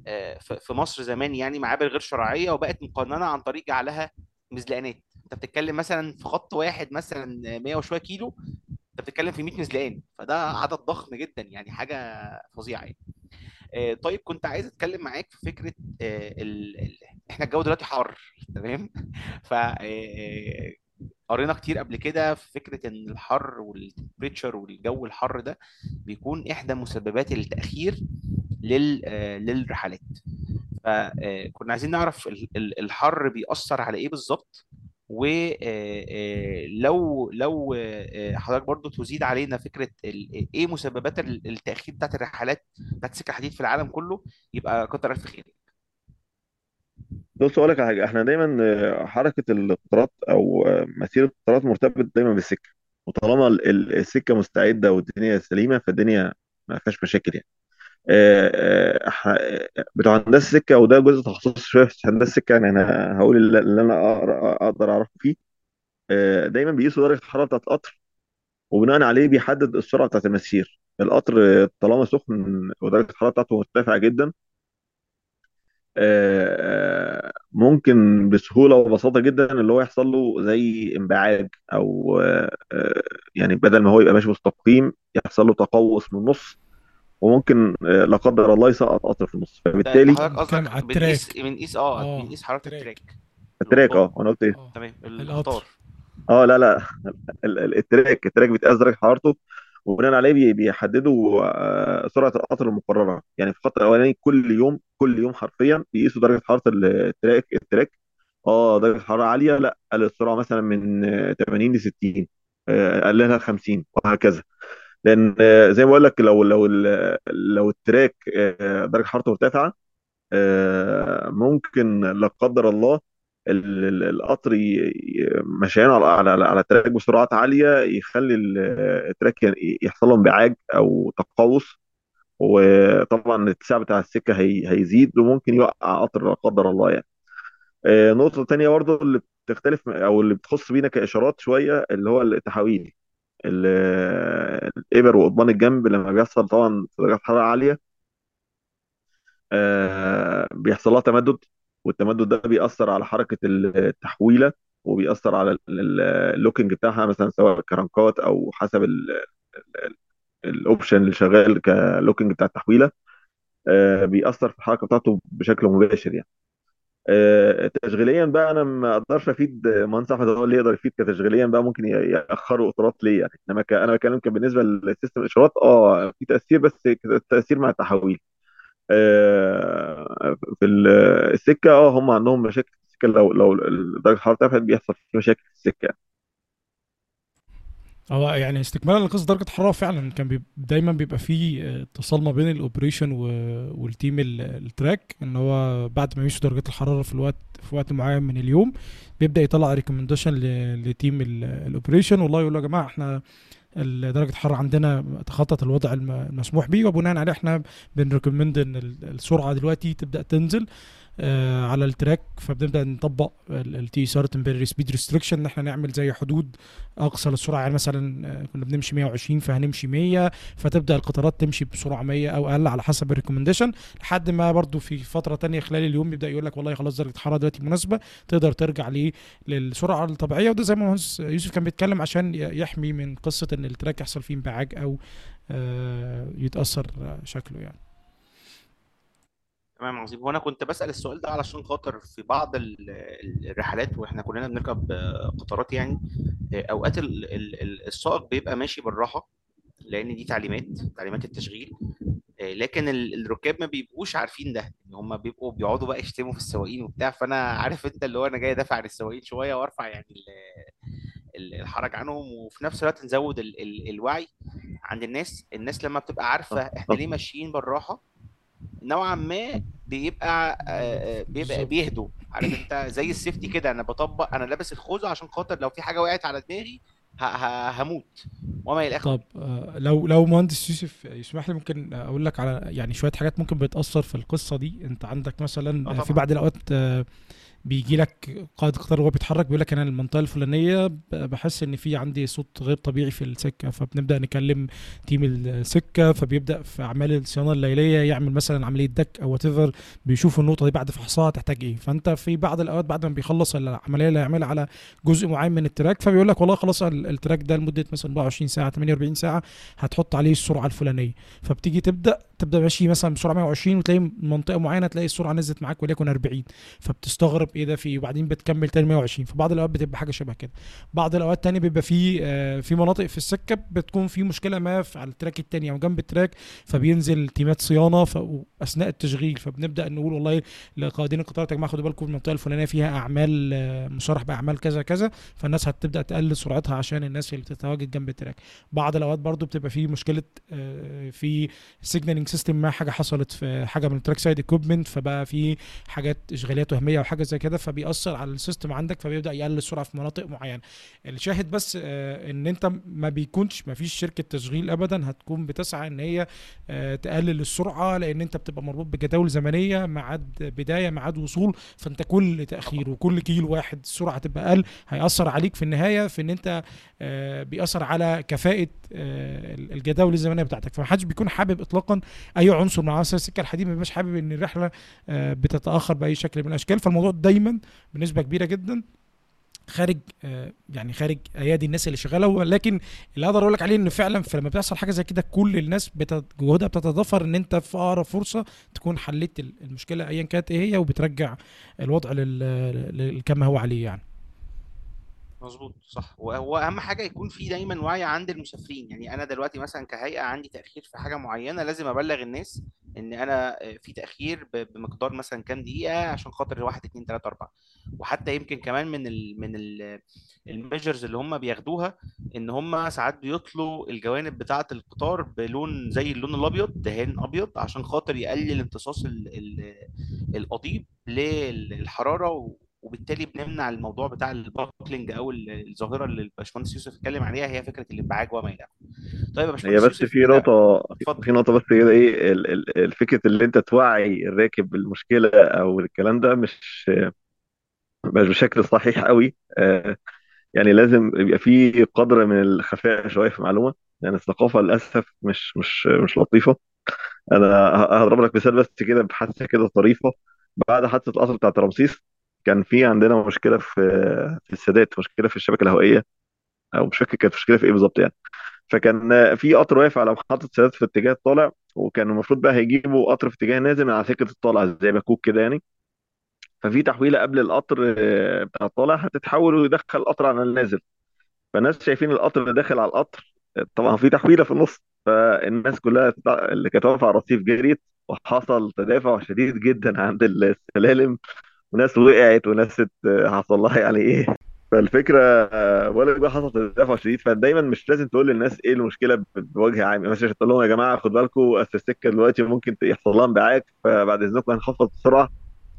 آه، في مصر زمان يعني معابر غير شرعية وبقت مقننة عن طريق جعلها مزلقانات. أنت بتتكلم مثلا في خط واحد مثلا 100 وشوية كيلو أنت بتتكلم في 100 مزلقان. فده عدد ضخم جدا يعني حاجة فظيعة يعني. طيب كنت عايز أتكلم معاك في فكرة آه، ال... ال... إحنا الجو دلوقتي حر تمام؟ ف آه، قرينا كتير قبل كده في فكرة إن الحر والتمبريتشر والجو الحر ده بيكون إحدى مسببات التأخير لل... آه، للرحلات. فكنا عايزين نعرف ال- ال- الحر بيأثر على إيه بالظبط؟ ولو لو آه، حضرتك برضو تزيد علينا فكرة ال- إيه مسببات ال- التأخير بتاعت الرحلات بتاعت سكة الحديد في العالم كله يبقى كتر ألف خير. بص أقول لك على حاجة. إحنا دايما آه، حركة القطارات أو آه، مسير القطارات مرتبط دايما بالسكة. وطالما ال- ال- السكة مستعدة والدنيا سليمة فالدنيا ما فيهاش مشاكل يعني. آه، آه، آه، بتوع هندسة السكه وده جزء تخصصي شوية في هندسة السكه يعني أنا هقول اللي أنا أقدر أعرفه فيه. آه، دايما بيقيسوا درجه الحرارة بتاعت القطر وبناء عليه بيحدد السرعة بتاعت المسير. القطر آه، طالما سخن ودرجه الحرارة بتاعته مرتفعة جدا آه، ممكن بسهولة وبساطة جدا اللي هو يحصل له زي انبعاج أو آه، آه، يعني بدل ما هو يبقى ماشي مستقيم يحصل له تقوس من النص وممكن آه، لا قدر الله يسقط قطر في النص. فبالتالي حضرتك قصدك بنقيس بنقيس آه آه بنقيس track ال track. ال track. آه أنا قلت إيه؟ آه تمام. القطار آه لا لا ال- ال- ال track ال track بيتقاس درجه حرارته وبناء عليه بي- بيحددوا آه، سرعة القطر المقرره يعني في الخط الأولاني كل يوم كل يوم حرفيا بيقيسوا درجة حرارة ال track ال track. آه درجة حرارة عالية لا قلل السرعة مثلا من آه، 80 ل 60 آه، قللها ل 50 وهكذا. لأن زي ما بقول لك لو لو لو ال track آه، درجة حرارته مرتفعة آه، ممكن لا قدر الله ال- ال- القطر مشيان على على على بسرعات عالية يخلي ال- track يحصل له انبعاج أو تقوس وطبعا الاتساع بتاع السكة هي هيزيد وممكن يوقع قطر لا قدر الله يعني. آه، نقطة تانية برضو اللي بتختلف أو اللي بتخص بينا كإشارات شوية اللي هو التحويل. ال- الابر وقضبان الجنب لما بيحصل طبعا درجات حرارة عالية آه، بيحصل لها تمدد والتمدد ده بيأثر على حركة التحويلة وبيأثر على ال- ال- locking بتاعها مثلا سواء كرنكات أو حسب ال- ال- option اللي شغال ك locking بتاع التحويلة آه، بيأثر في الحركة بتاعته بشكل مباشر يعني. تشغيليا بقى أنا ما أقدرش أفيد مهندس أحمد هو اللي يقدر يفيد كتشغيليا بقى ممكن يأخروا اطارات ليه يعني إنما ك- أنا بتكلم كان بالنسبة لل system الإشارات آه في تأثير بس التاثير مع التحويل آه، في ال- السكة آه هم عندهم مشاكل في السكة لو لو درجة الحرارة ارتفعت بيحصل في مشاكل في السكة يعني. هو يعني استكمالا لقصة درجة الحرارة فعلا كان بيب... دايما بيبقى فيه آه، اتصال ما بين ال operation. وال team ال- ال track إن هو بعد ما يمشوا درجات الحرارة في الوقت في وقت معين من اليوم بيبدأ يطلع recommendation. ل team ال- ال operation والله يقول له يا جماعة إحنا ال- درجة الحرارة عندنا تخطت الوضع الم- المسموح به وبناء عليه إحنا بن recommend إن ال- السرعة دلوقتي تبدأ تنزل آه، على ال track فبنبدأ نطبق ال TSR temporary speed restriction ان إحنا نعمل زي حدود أقصى للسرعة يعني مثلا آه، كنا بنمشي 120 فهنمشي 100 فتبدأ القطارات تمشي بسرعة 100 أو أقل على حسب ال recommendation لحد ما برضو في فترة تانية خلال اليوم يبدأ يقول لك والله خلاص درجة الحرارة دلوقتي مناسبة تقدر ترجع ليه للسرعة الطبيعية. وده زي ما مهندس يوسف كان بيتكلم عشان يحمي من قصة إن ال track يحصل فيه انبعاج أو آه، يتأثر آه، شكله يعني. تمام عظيم. هو أنا كنت بسأل السؤال ده علشان خاطر في بعض ال- ال- الرحلات وإحنا كلنا بنركب قطارات يعني آه، أوقات ال- ال- ال- السائق بيبقى ماشي بالراحة لأن دي تعليمات تعليمات التشغيل آه، لكن ال- الركاب ما بيبقوش عارفين ده. ان هم بيبقوا بيقعدوا بقى يشتموا في السواقين وبتاع فأنا عارف أنت اللي هو أنا جاي أدافع عن السواقين شوية وأرفع يعني ال- ال- الحرج عنهم وفي نفس الوقت نزود ال ال الوعي عند الناس. الناس لما بتبقى عارفة إحنا ليه ماشيين بالراحة نوعا ما بيبقى آه، آه، بيبقى. بيهدوا عارف انت زي السيفتي كده أنا بطبق أنا لابس الخوذة عشان خاطر لو في حاجة وقعت على دماغي هموت وما إلى آخره طب آه، لو لو مهندس يوسف يسمح لي ممكن أقول لك على يعني شوية حاجات ممكن بتأثر في القصة دي أنت عندك مثلا في. بعض الأوقات آه، بيجي لك قائد قطار وهو بيتحرك بيقول لك أنا المنطقة الفلانية بحس إن في عندي صوت غير طبيعي في السكة فبنبدأ نكلم team السكة فبيبدأ في أعمال الصيانة الليلية يعمل مثلا عملية دك أو وات بيشوف النقطة دي بعد فحصها تحتاج إيه. فأنت في بعض الأوقات بعد ما بيخلص العملية اللي هيعملها على جزء معين من ال track فبيقول لك والله خلاص ال- ال track ده لمدة مثلا 24 ساعة 48 ساعة هتحط عليه السرعة الفلانية. فبتيجي تبدأ تبدأ ماشي مثلا بسرعة 120 وتلاقي منطقة معينة تلاقي السرعة نزلت معاك وليكن 40 فبتستغرب إيه ده في إيه؟ وبعدين بتكمل تاني 120 في بعض الأوقات بتبقى حاجة شبه كده بعض الأوقات تاني بيبقى في آه، في مناطق في السكة بتكون في مشكلة ما في على ال track التاني أو جنب ال track فبينزل تيمات صيانة. اثناء التشغيل فبنبدأ نقول والله لقائدين القطار يا جماعة خدوا بالكم المنطقة الفلانية فيها أعمال آه، مصرح بأعمال كذا كذا فالناس هتبدأ تقلل سرعتها عشان الناس اللي بتتواجد جنب ال track بعض الأوقات برضو بتبقى في مشكلة آه، في signaling system ما حاجة حصلت في حاجة من ال trackside equipment فبقى في حاجات اشغالات وهمية أو حاجة زي كده فبيأثر على ال system عندك فبيبدأ يقلل السرعة في مناطق معينة. الشاهد بس آه، إن أنت ما بيكونش ما فيش شركة تشغيل ابدا هتكون بتسعى إن هي آه، تقلل السرعة لأن أنت بتبقى مربوط بجداول زمنية ميعاد بداية ميعاد وصول فأنت كل تأخير وكل كيلو واحد السرعة تبقى أقل هيأثر عليك في النهاية في إن أنت آه، بيأثر على كفاءة الجداول الزمنية بتاعتك. فمحدش بيكون حابب اطلاقا أي عنصر من عناصر السكه الحديد ما بيبقاش حابب إن الرحلة آه، بتتأخر بأي شكل من الأشكال. فالموضوع دايما بنسبة كبيرة جدا خارج آه، يعني خارج أيادي الناس اللي شغالة. ولكن اللي أقدر أقول لك عليه ان فعلا فلما بتحصل حاجة زي كده كل الناس جهودها بتتضافر إن أنت في أقرب فرصة تكون حليت ال- المشكلة ايا كانت إيه هي وبترجع الوضع لل- لل- كما هو عليه يعني. مظبوط صح. وهو اهم حاجة يكون في دايما وعي عند المسافرين. يعني أنا دلوقتي مثلا كهيئة عندي تأخير في حاجة معينة لازم أبلغ الناس إن أنا آه، في تأخير بمقدار مثلا كام دقيقة عشان خاطر واحد اتنين تلاتة أربعة. وحتى يمكن كمان من ال من ال الميجرز اللي هم بياخدوها إن هم ساعات بيطلوا الجوانب بتاعة القطار بلون زي اللون الأبيض دهان أبيض عشان خاطر يقلل امتصاص ال- ال- القضيب للحراره وبالتالي بنمنع الموضوع بتاع الباكلينج أو ال- الظاهرة اللي الباشمهندس يوسف اتكلم عليها هي فكرة الإنبعاج وما إلى. طيب يا هي باشمهندس بس يوسف في نقطة اتفضل. في نقطة بس كده إيه ال- ال- الفكرة اللي أنت توعي الراكب بالمشكلة أو الكلام ده مش مش بشكل صحيح قوي آه، يعني لازم يبقى في قدر من الخفاء شوية في المعلومة. يعني الثقافة للأسف مش مش مش لطيفة. أنا ه- هضرب لك مثال بس كده بحادثة كده طريفة. بعد حادثة القطر بتاعت رمسيس كان في عندنا مشكلة في في السادات مشكلة في الشبكة الهوائية أو مش فاكر كانت مشكلة في إيه بالظبط يعني. فكان في قطر واقف على محطة السادات في اتجاه الطالع وكان المفروض بقى هيجيبوا قطر في اتجاه نازل من على سكة الطالع زي مكوك كده يعني. ففي تحويلة قبل القطر آه، بتاع الطالع هتتحول ويدخل القطر على النازل. فالناس شايفين القطر داخل على القطر. طبعا في تحويلة في النص. فالناس كلها اللي كانت واقفة على الرصيف جريت وحصل تدافع شديد جدا عند السلالم. وناس وقعت وناس حصل لها يعني إيه. فالفكرة بقول لك بقى حصل تدافع شديد فدايما مش لازم تقول للناس إيه المشكلة بوجه عام. يعني مثلا تقول لهم يا جماعة خد بالكم أصل السكة دلوقتي ممكن يحصل لها انبعاج فبعد إذنكم هنخفض السرعه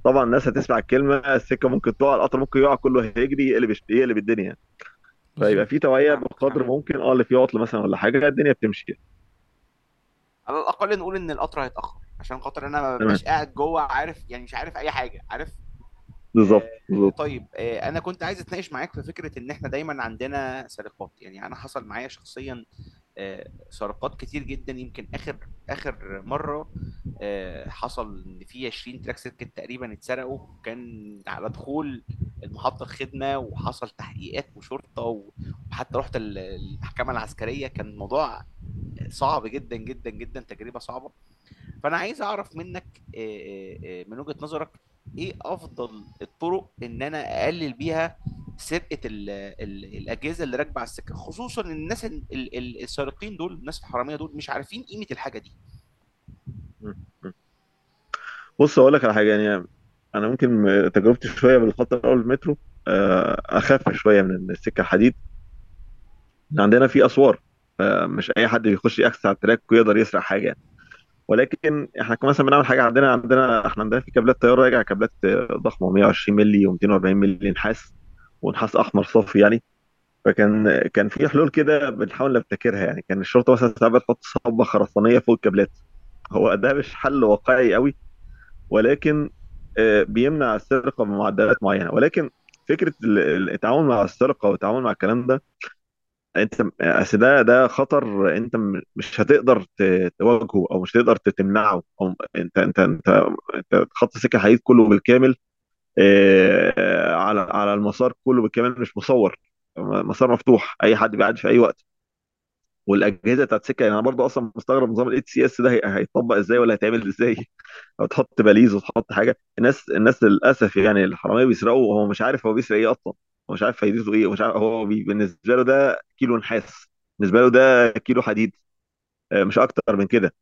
طبعا الناس هتسمع الكلمة السكة ممكن تقع القطر ممكن يقع كله هيجري يقلب يقلب الدنيا يعني. فيبقى في توعية فاهمك بقدر ممكن آه اللي فيه عطل مثلا ولا حاجة الدنيا بتمشي على الأقل نقول إن القطر هيتأخر عشان خاطر أنا ما ببقاش قاعد جوه عارف يعني مش عارف أي حاجة عارف؟ بالظبط آه، بالظبط. طيب آه، أنا كنت عايز أتناقش معاك في فكرة إن إحنا دايما عندنا سرقات. يعني أنا حصل معايا شخصيا آه، سرقات كتير جدا. يمكن آخر آخر مرة حصل إن في 20 track circuit تقريبا اتسرقوا. كان على دخول المحطة الخدمة وحصل تحقيقات وشرطة وحتى رحت ال- المحكمة العسكرية. كان الموضوع صعب جدا جدا جدا تجربة صعبة. فأنا عايز أعرف منك من وجهة نظرك إيه افضل الطرق ان أنا اقلل بيها سرقة ال ال الاجهزة اللي راكبة على السكة خصوصا الناس ال- ال- ال- السارقين دول الناس الحرامية دول مش عارفين قيمة الحاجة دي. بص أقول لك على حاجة يعني أنا ممكن تجربتي شوية بالخط الأول المترو آه، أخف شوية من السكة الحديد عندنا في أسوار مش أي حد بيخش ي access على ال track ويقدر يسرق حاجة يعني. ولكن إحنا كمان مثلا بنعمل حاجة عندنا عندنا إحنا عندنا في كابلات طيارة راجع كابلات ضخمة 120 مللي و240 مللي نحاس ونحاس أحمر صافي يعني. فكان كان في حلول كده بنحاول نبتكرها يعني. كان الشرطة مثلا ساعات بتحط صبة خرسانية فوق الكابلات. هو ده مش حل واقعي قوي ولكن آه، بيمنع السرقة بمعدلات معينة. ولكن فكرة ال- ال- التعامل مع السرقة والتعامل مع الكلام ده انت اصل ده ده خطر انت مش هتقدر تواجهه أو مش هتقدر تمنعه أو انت انت انت انت خط السكه الحديد كله بالكامل آه، على على المسار كله بالكامل مش مصور مسار مفتوح اي حد بيعدي في اي وقت. والاجهزة بتاعت السكه يعني أنا برضو أصلا مستغرب نظام ال ECS ده هي- هيطبق إزاي ولا هيتعمل إزاي؟ أو تحط balise وتحط حاجة الناس الناس للأسف يعني الحرامية بيسرقوا وهو مش عارف هو بيسرق إيه أصلا. هو مش عارف فايدته إيه ومش عارف هو بالنسبة له ده كيلو نحاس بالنسبة له ده كيلو حديد. آه، مش أكتر من كده.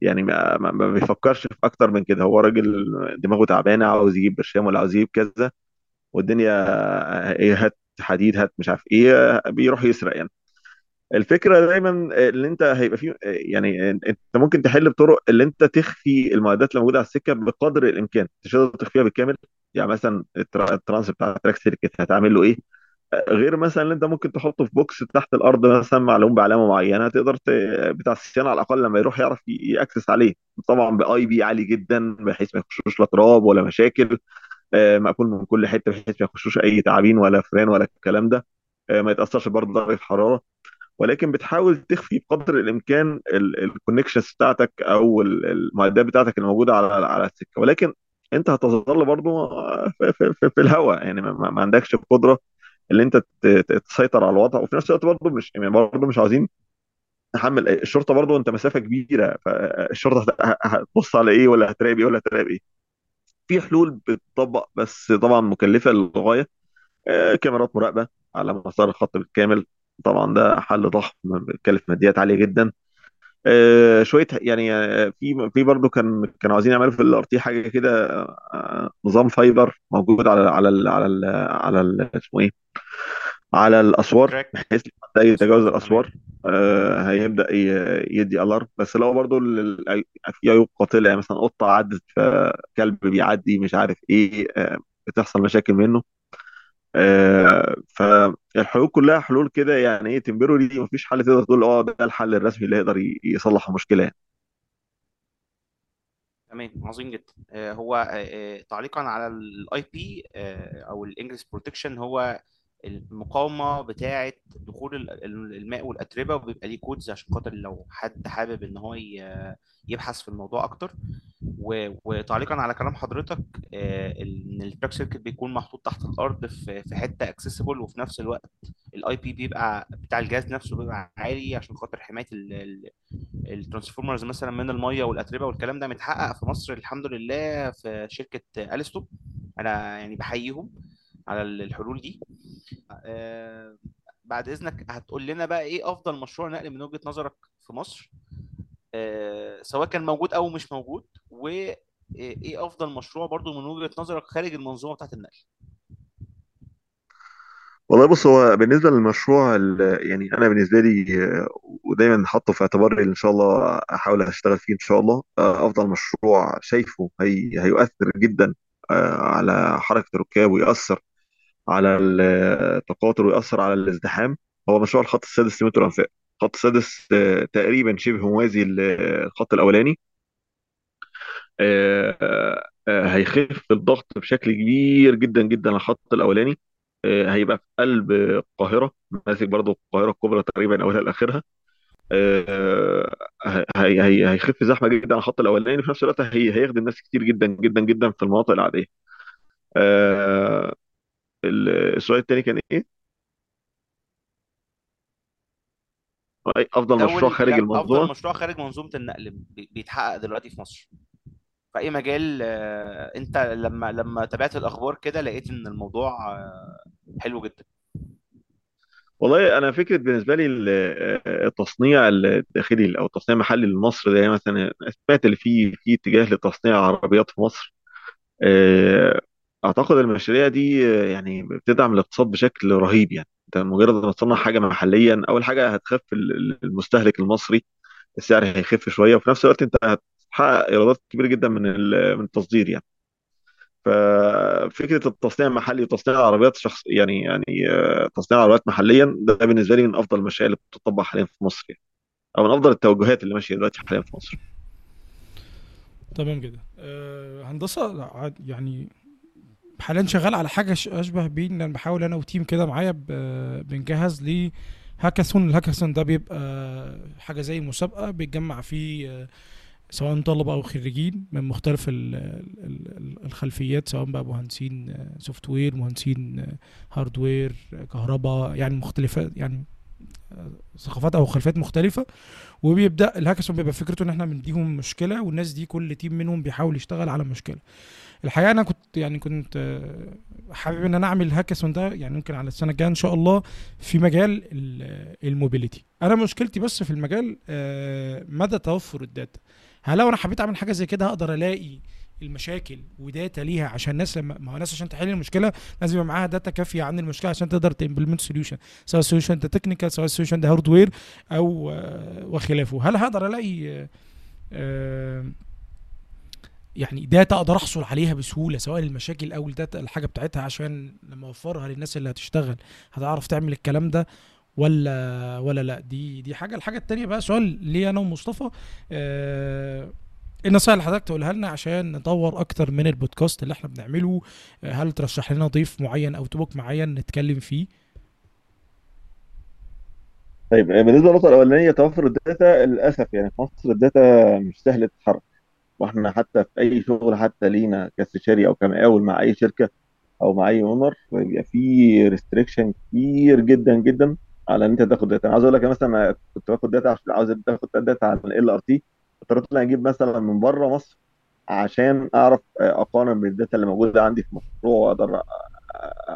يعني ما, بيفكرش في أكتر من كده. هو راجل دماغه تعبانة عاوز يجيب برشام ولا عاوز يجيب كذا والدنيا آه، إيه هات حديد هات مش عارف إيه آه، بيروح يسرق يعني. الفكرة دايما اللي أنت هيبقى فيه يعني أنت ممكن تحل بطرق اللي أنت تخفي المعدات اللي موجودة على السكة بقدر الإمكان. مش تخفيها بالكامل. يعني مثلا الترا- الترانس بتاع track circuit هتعمل له إيه؟ غير مثلا اللي أنت ممكن تحطه في box تحت الأرض مثلا معلوم بعلامه معينة تقدر ت... بتاع الصيانة على الأقل لما يروح يعرف ي access عليه. طبعا ب IP عالي جدا بحيث ما يخشوش لا تراب ولا مشاكل. آه، مقفول من كل حتة بحيث ما يخشوش أي تعابين ولا فران ولا الكلام ده. آه، ما يتأثرش برضه درجة الحراره ولكن بتحاول تخفي بقدر الإمكان الكونكشنز بتاعتك أو ال- المعدات بتاعتك اللي موجوده على على السكة. ولكن انت هتظل برضو في, في, في, في الهواء يعني ما, ما عندكش القدره اللي انت تسيطر على الوضع. وفي نفس الوقت برضو مش يعني برضو مش عاوزين نحمل الشرطة برضو انت مسافة كبيرة. فالشرطة هت- هتبص على إيه ولا هتراقب إيه ولا هتراقب إيه؟ في حلول بتطبق بس طبعا مكلفة للغاية. آه، كاميرات مراقبة على مسار الخط بالكامل. طبعا ده حل ضخم بيكلف ماديات عالية جدا. آه، شوية يعني آه، في في برضه كان كانوا عايزين يعملوا في ال RT حاجة كده آه، نظام fiber موجود على على ال على ال على ال اسمه إيه؟ على الأسوار بحيث اسوار تمام الأسوار. آه، هيبدأ يدي alarm بس لو برضه في عيوب قاتلة يعني مثلا قطة عدت فكلب بيعدي مش عارف إيه آه، بتحصل مشاكل منه. آه، فالحلول كلها حلول كده يعني إيه temporary مفيش حل تقدر تقول آه ده الحل الرسمي اللي يقدر يصلح المشكلة يعني. تمام عظيم جدا. آه، هو آه، تعليقا على ال IP أو ال ingress protection هو المقاومة بتاعه دخول ال- ال- الماء والأتربة وبيبقى ليه codes عشان خاطر لو حد حابب إن هو يبحث في الموضوع أكتر. وتعليقا على كلام حضرتك آه، إن ال track circuit بيكون محطوط تحت الأرض في حتة accessible وفي نفس الوقت ال IP بيبقى بتاع الجهاز نفسه بيبقى عالي عشان خاطر حماية ال transformers مثلا من المية والأتربة والكلام ده متحقق في مصر الحمد لله في شركة Alstom. أنا يعني بحييهم. على الحلول دي. آه، بعد إذنك هتقول لنا بقى إيه أفضل مشروع نقل من وجهة نظرك في مصر آه، سواء كان موجود أو مش موجود وايه أفضل مشروع برضو من وجهة نظرك خارج المنظومة بتاعت النقل؟ والله بص هو بالنسبة للمشروع يعني أنا بالنسبة لي آه، ودايما حاطه في اعتباري إن شاء الله أحاول أشتغل فيه إن شاء الله. آه، أفضل مشروع شايفه هي هيؤثر جدا آه، على حركة الركاب ويأثر على التقاطر ويأثر على الازدحام. هو مشروع الخط السادس لمترو الأنفاق الخط السادس آه، تقريبا شبه موازي للخط الأولاني. آه، آه، هيخف الضغط بشكل كبير جدا جدا على الخط الأولاني. آه، هيبقى في قلب القاهرة ماسك برضو القاهرة الكبرى تقريبا هي هي هيخف زحمة جدا على الخط الأولاني في نفس الوقت هي هيخدم ناس كتير جدا جدا جدا في المناطق العادية. ال- السؤال الثاني كان إيه؟ أفضل مشروع الأول خارج لا أفضل المنظومة؟ مشروع خارج منظومة النقل بي- بيتحقق دلوقتي في مصر. في أي مجال آه، أنت لما لما تابعت الأخبار كده لقيت إن الموضوع آه، حلو جدا. والله أنا فكرة بالنسبة لي ال- آه، التصنيع الداخلي أو التصنيع المحلي لمصر ده يعني مثلا سمعت اللي فيه في اتجاه لتصنيع عربيات في مصر أعتقد المشاريع دي آه، يعني بتدعم الاقتصاد بشكل رهيب يعني. انت مجرد ما تصنع حاجة محليا أول حاجة هتخف ال- ال- المستهلك المصري السعر هيخف شوية وفي نفس الوقت أنت هتحقق إيرادات كبيرة جدا من من التصدير يعني. ففكرة التصنيع المحلي وتصنيع العربيات شخص يعني يعني آه، تصنيع العربيات محليا ده بالنسبة لي من أفضل المشاريع اللي بتطبق حاليا في مصر يعني. أو من أفضل التوجهات اللي ماشية دلوقتي حاليا في مصر. تمام كده أه هندسة يعني حاليا شغال على حاجة أشبه بيه إن أنا بحاول أنا و team كده معايا بنجهز ل hackathon. ال hackathon ده بيبقى حاجة زي مسابقة بيتجمع فيه سواء طلبة أو خريجين من مختلف ال- ال- ال- الخلفيات سواء بقى مهندسين software مهندسين hardware كهرباء يعني مختلفات يعني ثقافات أو خلفيات مختلفة. وبيبدأ الهاكاثون بيبقى فكرته إن إحنا بنديهم مشكلة والناس دي كل team منهم بيحاول يشتغل على مشكلة. الحقيقة أنا كنت يعني كنت آه، حابب إن أنا أعمل الهاكاثون ده يعني ممكن على السنة الجاية إن شاء الله في مجال ال- ال mobility. أنا مشكلتي بس في المجال آه، مدى توفر ال data. هل لو أنا حبيت أعمل حاجة زي كده هقدر ألاقي المشاكل و data ليها عشان الناس لما ما هو الناس عشان تحل المشكلة لازم يبقى معاها data كافية عن المشكلة عشان تقدر ت implement solution سواء ال solution ده technical سواء ال solution ده hardware أو آه، وخلافه. هل هقدر ألاقي آه، آه، يعني data أقدر أحصل عليها بسهولة سواء المشاكل أو ال data الحاجة بتاعتها عشان لما أوفرها للناس اللي هتشتغل هتعرف تعمل الكلام ده ولا ولا لأ. دي دي حاجة. الحاجة التانية بقى سؤال ليا أنا ومصطفى آه النصائح اللي حضرتك تقولها لنا عشان نطور أكتر من البودكاست اللي إحنا بنعمله آه، هل ترشح لنا ضيف معين أو topic معين نتكلم فيه؟ طيب بالنسبة للنقطة الأولانية توفر ال data للأسف يعني في مصر ال data مش سهل تتحرك. وإحنا حتى في أي شغل حتى لينا كاستشاري أو كمقاول مع أي شركة أو مع أي owner بيبقى في restriction كتير جدا جدا على إن أنت تاخد data أنا عاوز أقول لك مثلا أنا كنت باخد data عشان عاوز تاخد data عن LRT اضطريت إن أجيب مثلا من بره مصر عشان أعرف أقارن بال data اللي موجودة عندي في مشروع وأقدر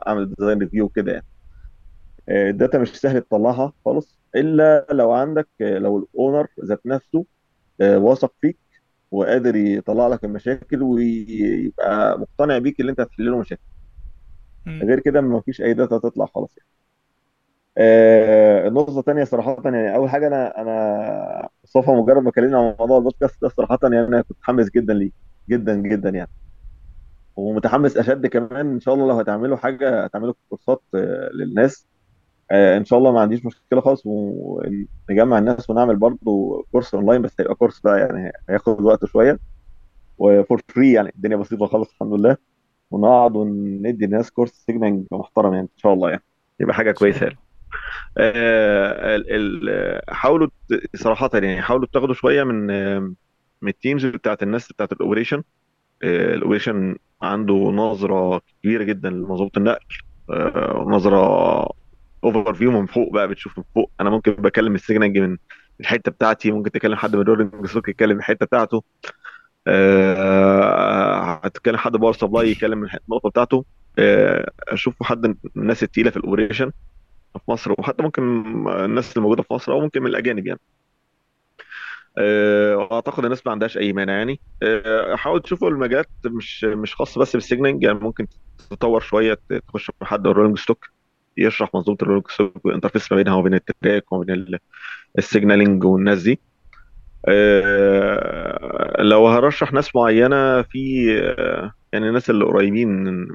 أعمل design review كده يعني. ال data مش سهل تطلعها خالص إلا لو عندك لو ال owner ذات نفسه واثق فيك وقادر يطلع لك المشاكل ويبقى مقتنع بيك اللي انت هتحل له مشاكل مم. غير كده ما فيش أي data تطلع خالص يعني. آه النقطة الثانية صراحة يعني أول حاجة أنا أنا مصطفى مجرد ما كلمنا عن موضوع البودكاست ده صراحة يعني أنا كنت متحمس جدا ليه جدا جدا يعني ومتحمس أشد كمان إن شاء الله لو هتعملوا حاجة هتعملوا كورسات آه، للناس إن شاء الله ما عنديش مشكلة خالص ونجمع الناس ونعمل برضه course online بس هيبقى course بقى يعني هياخد وقت شوية و for free يعني الدنيا بسيطة خالص الحمد لله. ونقعد وندي الناس course signalling محترم يعني إن شاء الله يعني. يبقى حاجة كويسة. يعني. آه، حاولوا صراحة يعني حاولوا تاخدوا شوية من آه، من ال teams بتاعت الناس بتاعت ال operation ال operation عنده نظرة كبيرة جدا لمنظومه النقل آه، نظرة overview من فوق بقى بتشوف من فوق. أنا ممكن بكلم ال signal من الحتة بتاعتي ممكن تكلم حد من ال rolling stock يتكلم الحتة بتاعته. آه، هتكلم حد power supply يتكلم الح- النقطة بتاعته. آه، أشوف حد الناس التقيلة في ال operation في مصر وحتى ممكن الناس اللي موجودة في مصر أو ممكن من الأجانب يعني. آه، وأعتقد الناس ما عندهاش أي مانع يعني. آه، حاول تشوفوا المجالات مش مش خاصة بس بال signal يعني ممكن تطور شوية تخش في حد ال rolling stock يشرح منظومة stock وال interface ما بينها وبين ال track وبين ال- ال signalling والناس دي. آه، لو هرشح ناس معينة في آه، يعني الناس اللي قريبين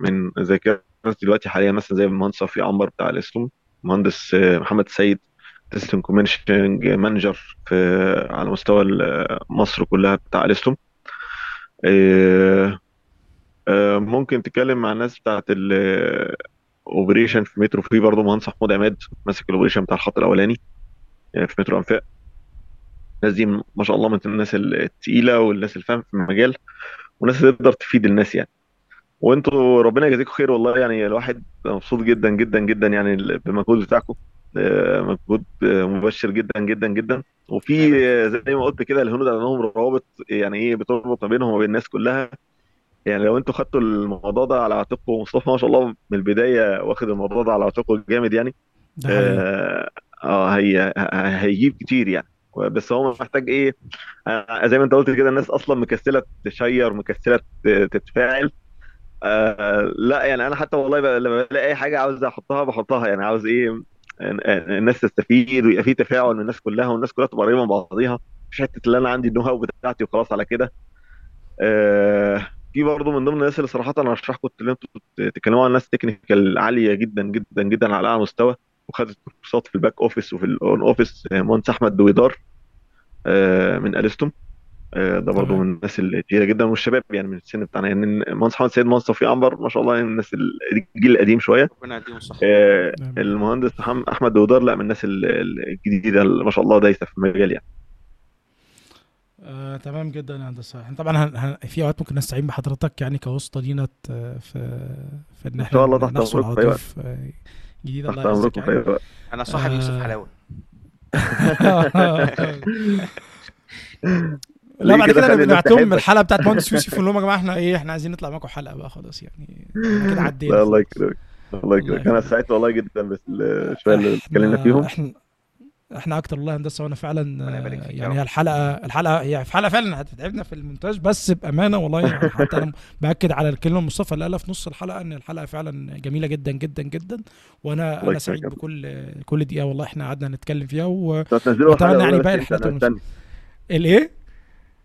من ذاكرتي دلوقتي حاليا مثلا زي المهندس صفي عنبر بتاع Alstom مهندس آه، محمد سيد testing commissioning manager في على مستوى مصر كلها بتاع Alstom. ممكن تتكلم مع الناس بتاعت ال operation في مترو في برضه مهندس محمود عماد ماسك ال operation بتاع الخط الأولاني آه، في مترو أنفاق. الناس دي ما شاء الله من الناس التقيلة والناس اللي فاهمه في المجال والناس اللي تقدر تفيد الناس يعني. وأنتوا ربنا يجازيكم خير والله يعني الواحد مبسوط جدا جدا جدا يعني بالمجهود بتاعكم آه، مجهود مبشر جدا جدا جدا. وفي زي ما قلت كده الهنود عندهم روابط يعني إيه بتربط ما بينهم وبين الناس كلها. يعني لو أنتوا خدتوا الموضوع ده على عاتقكم مصطفى ما شاء الله من البداية واخد الموضوع ده على عاتقه جامد يعني آه آه، هي هيجيب كتير يعني. بس هو محتاج إيه؟ آه، زي ما انت قلت كده الناس أصلا مكسلة تشير مكسلة تتفاعل. آه لا يعني أنا حتى والله بقى لما بلاقي أي حاجة عاوز أحطها بحطها يعني. عاوز إيه؟ ال- الناس تستفيد ويبقى في تفاعل من الناس كلها والناس كلها تبقى قريبة من بعضيها. مش حتة اللي أنا عندي النو هاو بتاعتي وخلاص على كده. آه في برضه من ضمن الناس اللي صراحة أنا أرشحكم اللي أنتوا تتكلموا عن ناس تكنيكال عالية جدا جدا جدا على أعلى مستوى وخدت كورسات في ال back office وفي ال own office آه، مهندس أحمد دويدار آه من Alstom آه، ده تمام. من الناس الكبيره جدا والشباب يعني من السن بتاعنا. يعني المهندس محمد سيد مهندس توفيق عنبر ما شاء الله يعني من الناس ال- الجيل القديم شوية. ربنا يديهم الصحة نعم. المهندس أحمد دويدار لا من الناس ال- ال- الجديدة ما شاء الله دايسة في المجال يعني. آه، تمام جدا يا هندسة. إحنا طبعا هن... هن... في أوقات ممكن نستعين بحضرتك يعني كواسطة لينا في في إن إن إحنا شاء الله تحت أمركم في وقت آه، جديد. الله تحت يعزك وقت. أنا صاحب يوسف آه. حلاوة. لا بعد كده؟ لهم تحبك. الحلقة بتاعت مهندس يوسف ونقول لهم يا جماعة إحنا إيه إحنا عايزين نطلع معاكم حلقة بقى خلاص يعني. كده عدينا. الله يكرمك. الله يكرمك. أنا سعيد والله جدا بس الشويه اللي اتكلمنا فيهم. إحنا إحنا أكتر والله هندسة وأنا فعلا يعني هي الحلقة الحلقة هي في حلقة فعلا هتتعبنا في المونتاج بس بأمانة والله يعني حتى أنا بأكد على الكلمة مصطفى اللي قالها في نص الحلقة إن الحلقة فعلا جميلة جدا جدا جدا وأنا أنا سعيد بكل كل دقيقة والله إحنا قعدنا نتكلم فيها وأتمنى يعني باقي الحلقات الإيه؟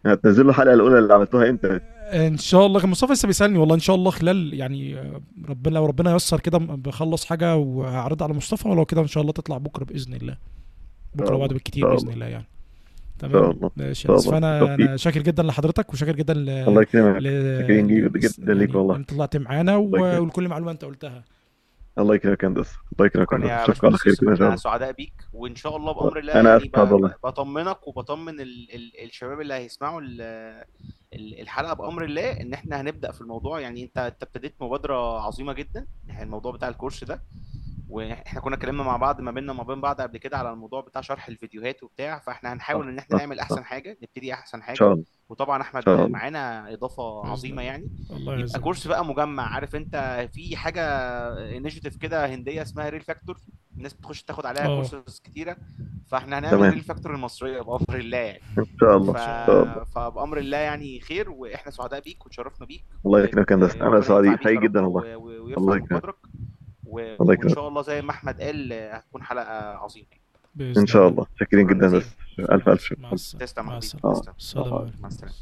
هتنزلوا الحلقة الأولى اللي عملتوها إمتى؟ إن شاء الله كان مصطفى لسه بيسألني والله إن شاء الله خلال يعني ربنا لو ربنا ييسر كده بخلص حاجة وهعرضها على مصطفى ولو كده إن شاء الله تطلع بكرة بإذن الله. بكرة وبعد بالكتير بإذن الله يعني. ان شاء تمام؟ الله ماشي. الله أنا أنا شاكر جدا لحضرتك وشاكر جدا ل... الله يكرمك. ل... شاكرين. جدا ليك يعني والله. أنت طلعت معانا ولكل معلومة أنت قلتها. الله يكرمك يا هندسة. الله يكرمك يا هندسة. اشوفك على خير كده ان شاء إحنا الله سعداء بيك. وإن شاء الله بأمر الله أنا يعني اسعد والله بطمنك وبطمن ال ال الشباب اللي هيسمعوا ال ال- الحلقة بأمر الله إن إحنا هنبدأ في الموضوع. يعني انت أنت ابتديت مبادرة عظيمة جدا. يعني الموضوع بتاع الكورس ده. وإحنا كنا اتكلمنا مع بعض ما بيننا وما بين بعض قبل كده على الموضوع بتاع شرح الفيديوهات وبتاع فاحنا هنحاول إن إحنا نعمل أحسن حاجة نبتدي أحسن إن حاجة. شاء الله. وطبعا أحمد معانا إضافة عظيمة يعني. الله يبقى كورس بقى مجمع عارف أنت في حاجة initiative كده هندية اسمها Rail Factor الناس بتخش تاخد عليها كورسز كتيرة. فاحنا هنعمل Rail Factor المصرية بأمر الله يعني. إن شاء ف... الله. ان إن شاء شاء الله. الله فبأمر الله يعني خير وإحنا سعداء بيك وتشرفنا بيك. الله يكرمك يا هندسة. أنا سعيد جدا. والله. الله يكرمك. و... وإن شاء الله زي ما أحمد قال هتكون حلقة عظيمة. يعني. إن شاء الله. شاكرين شكرا جدا هندسه ألف ألف شكر. مع السلامة. تسلم مع السلامة. آه. عليكم مع السلامة.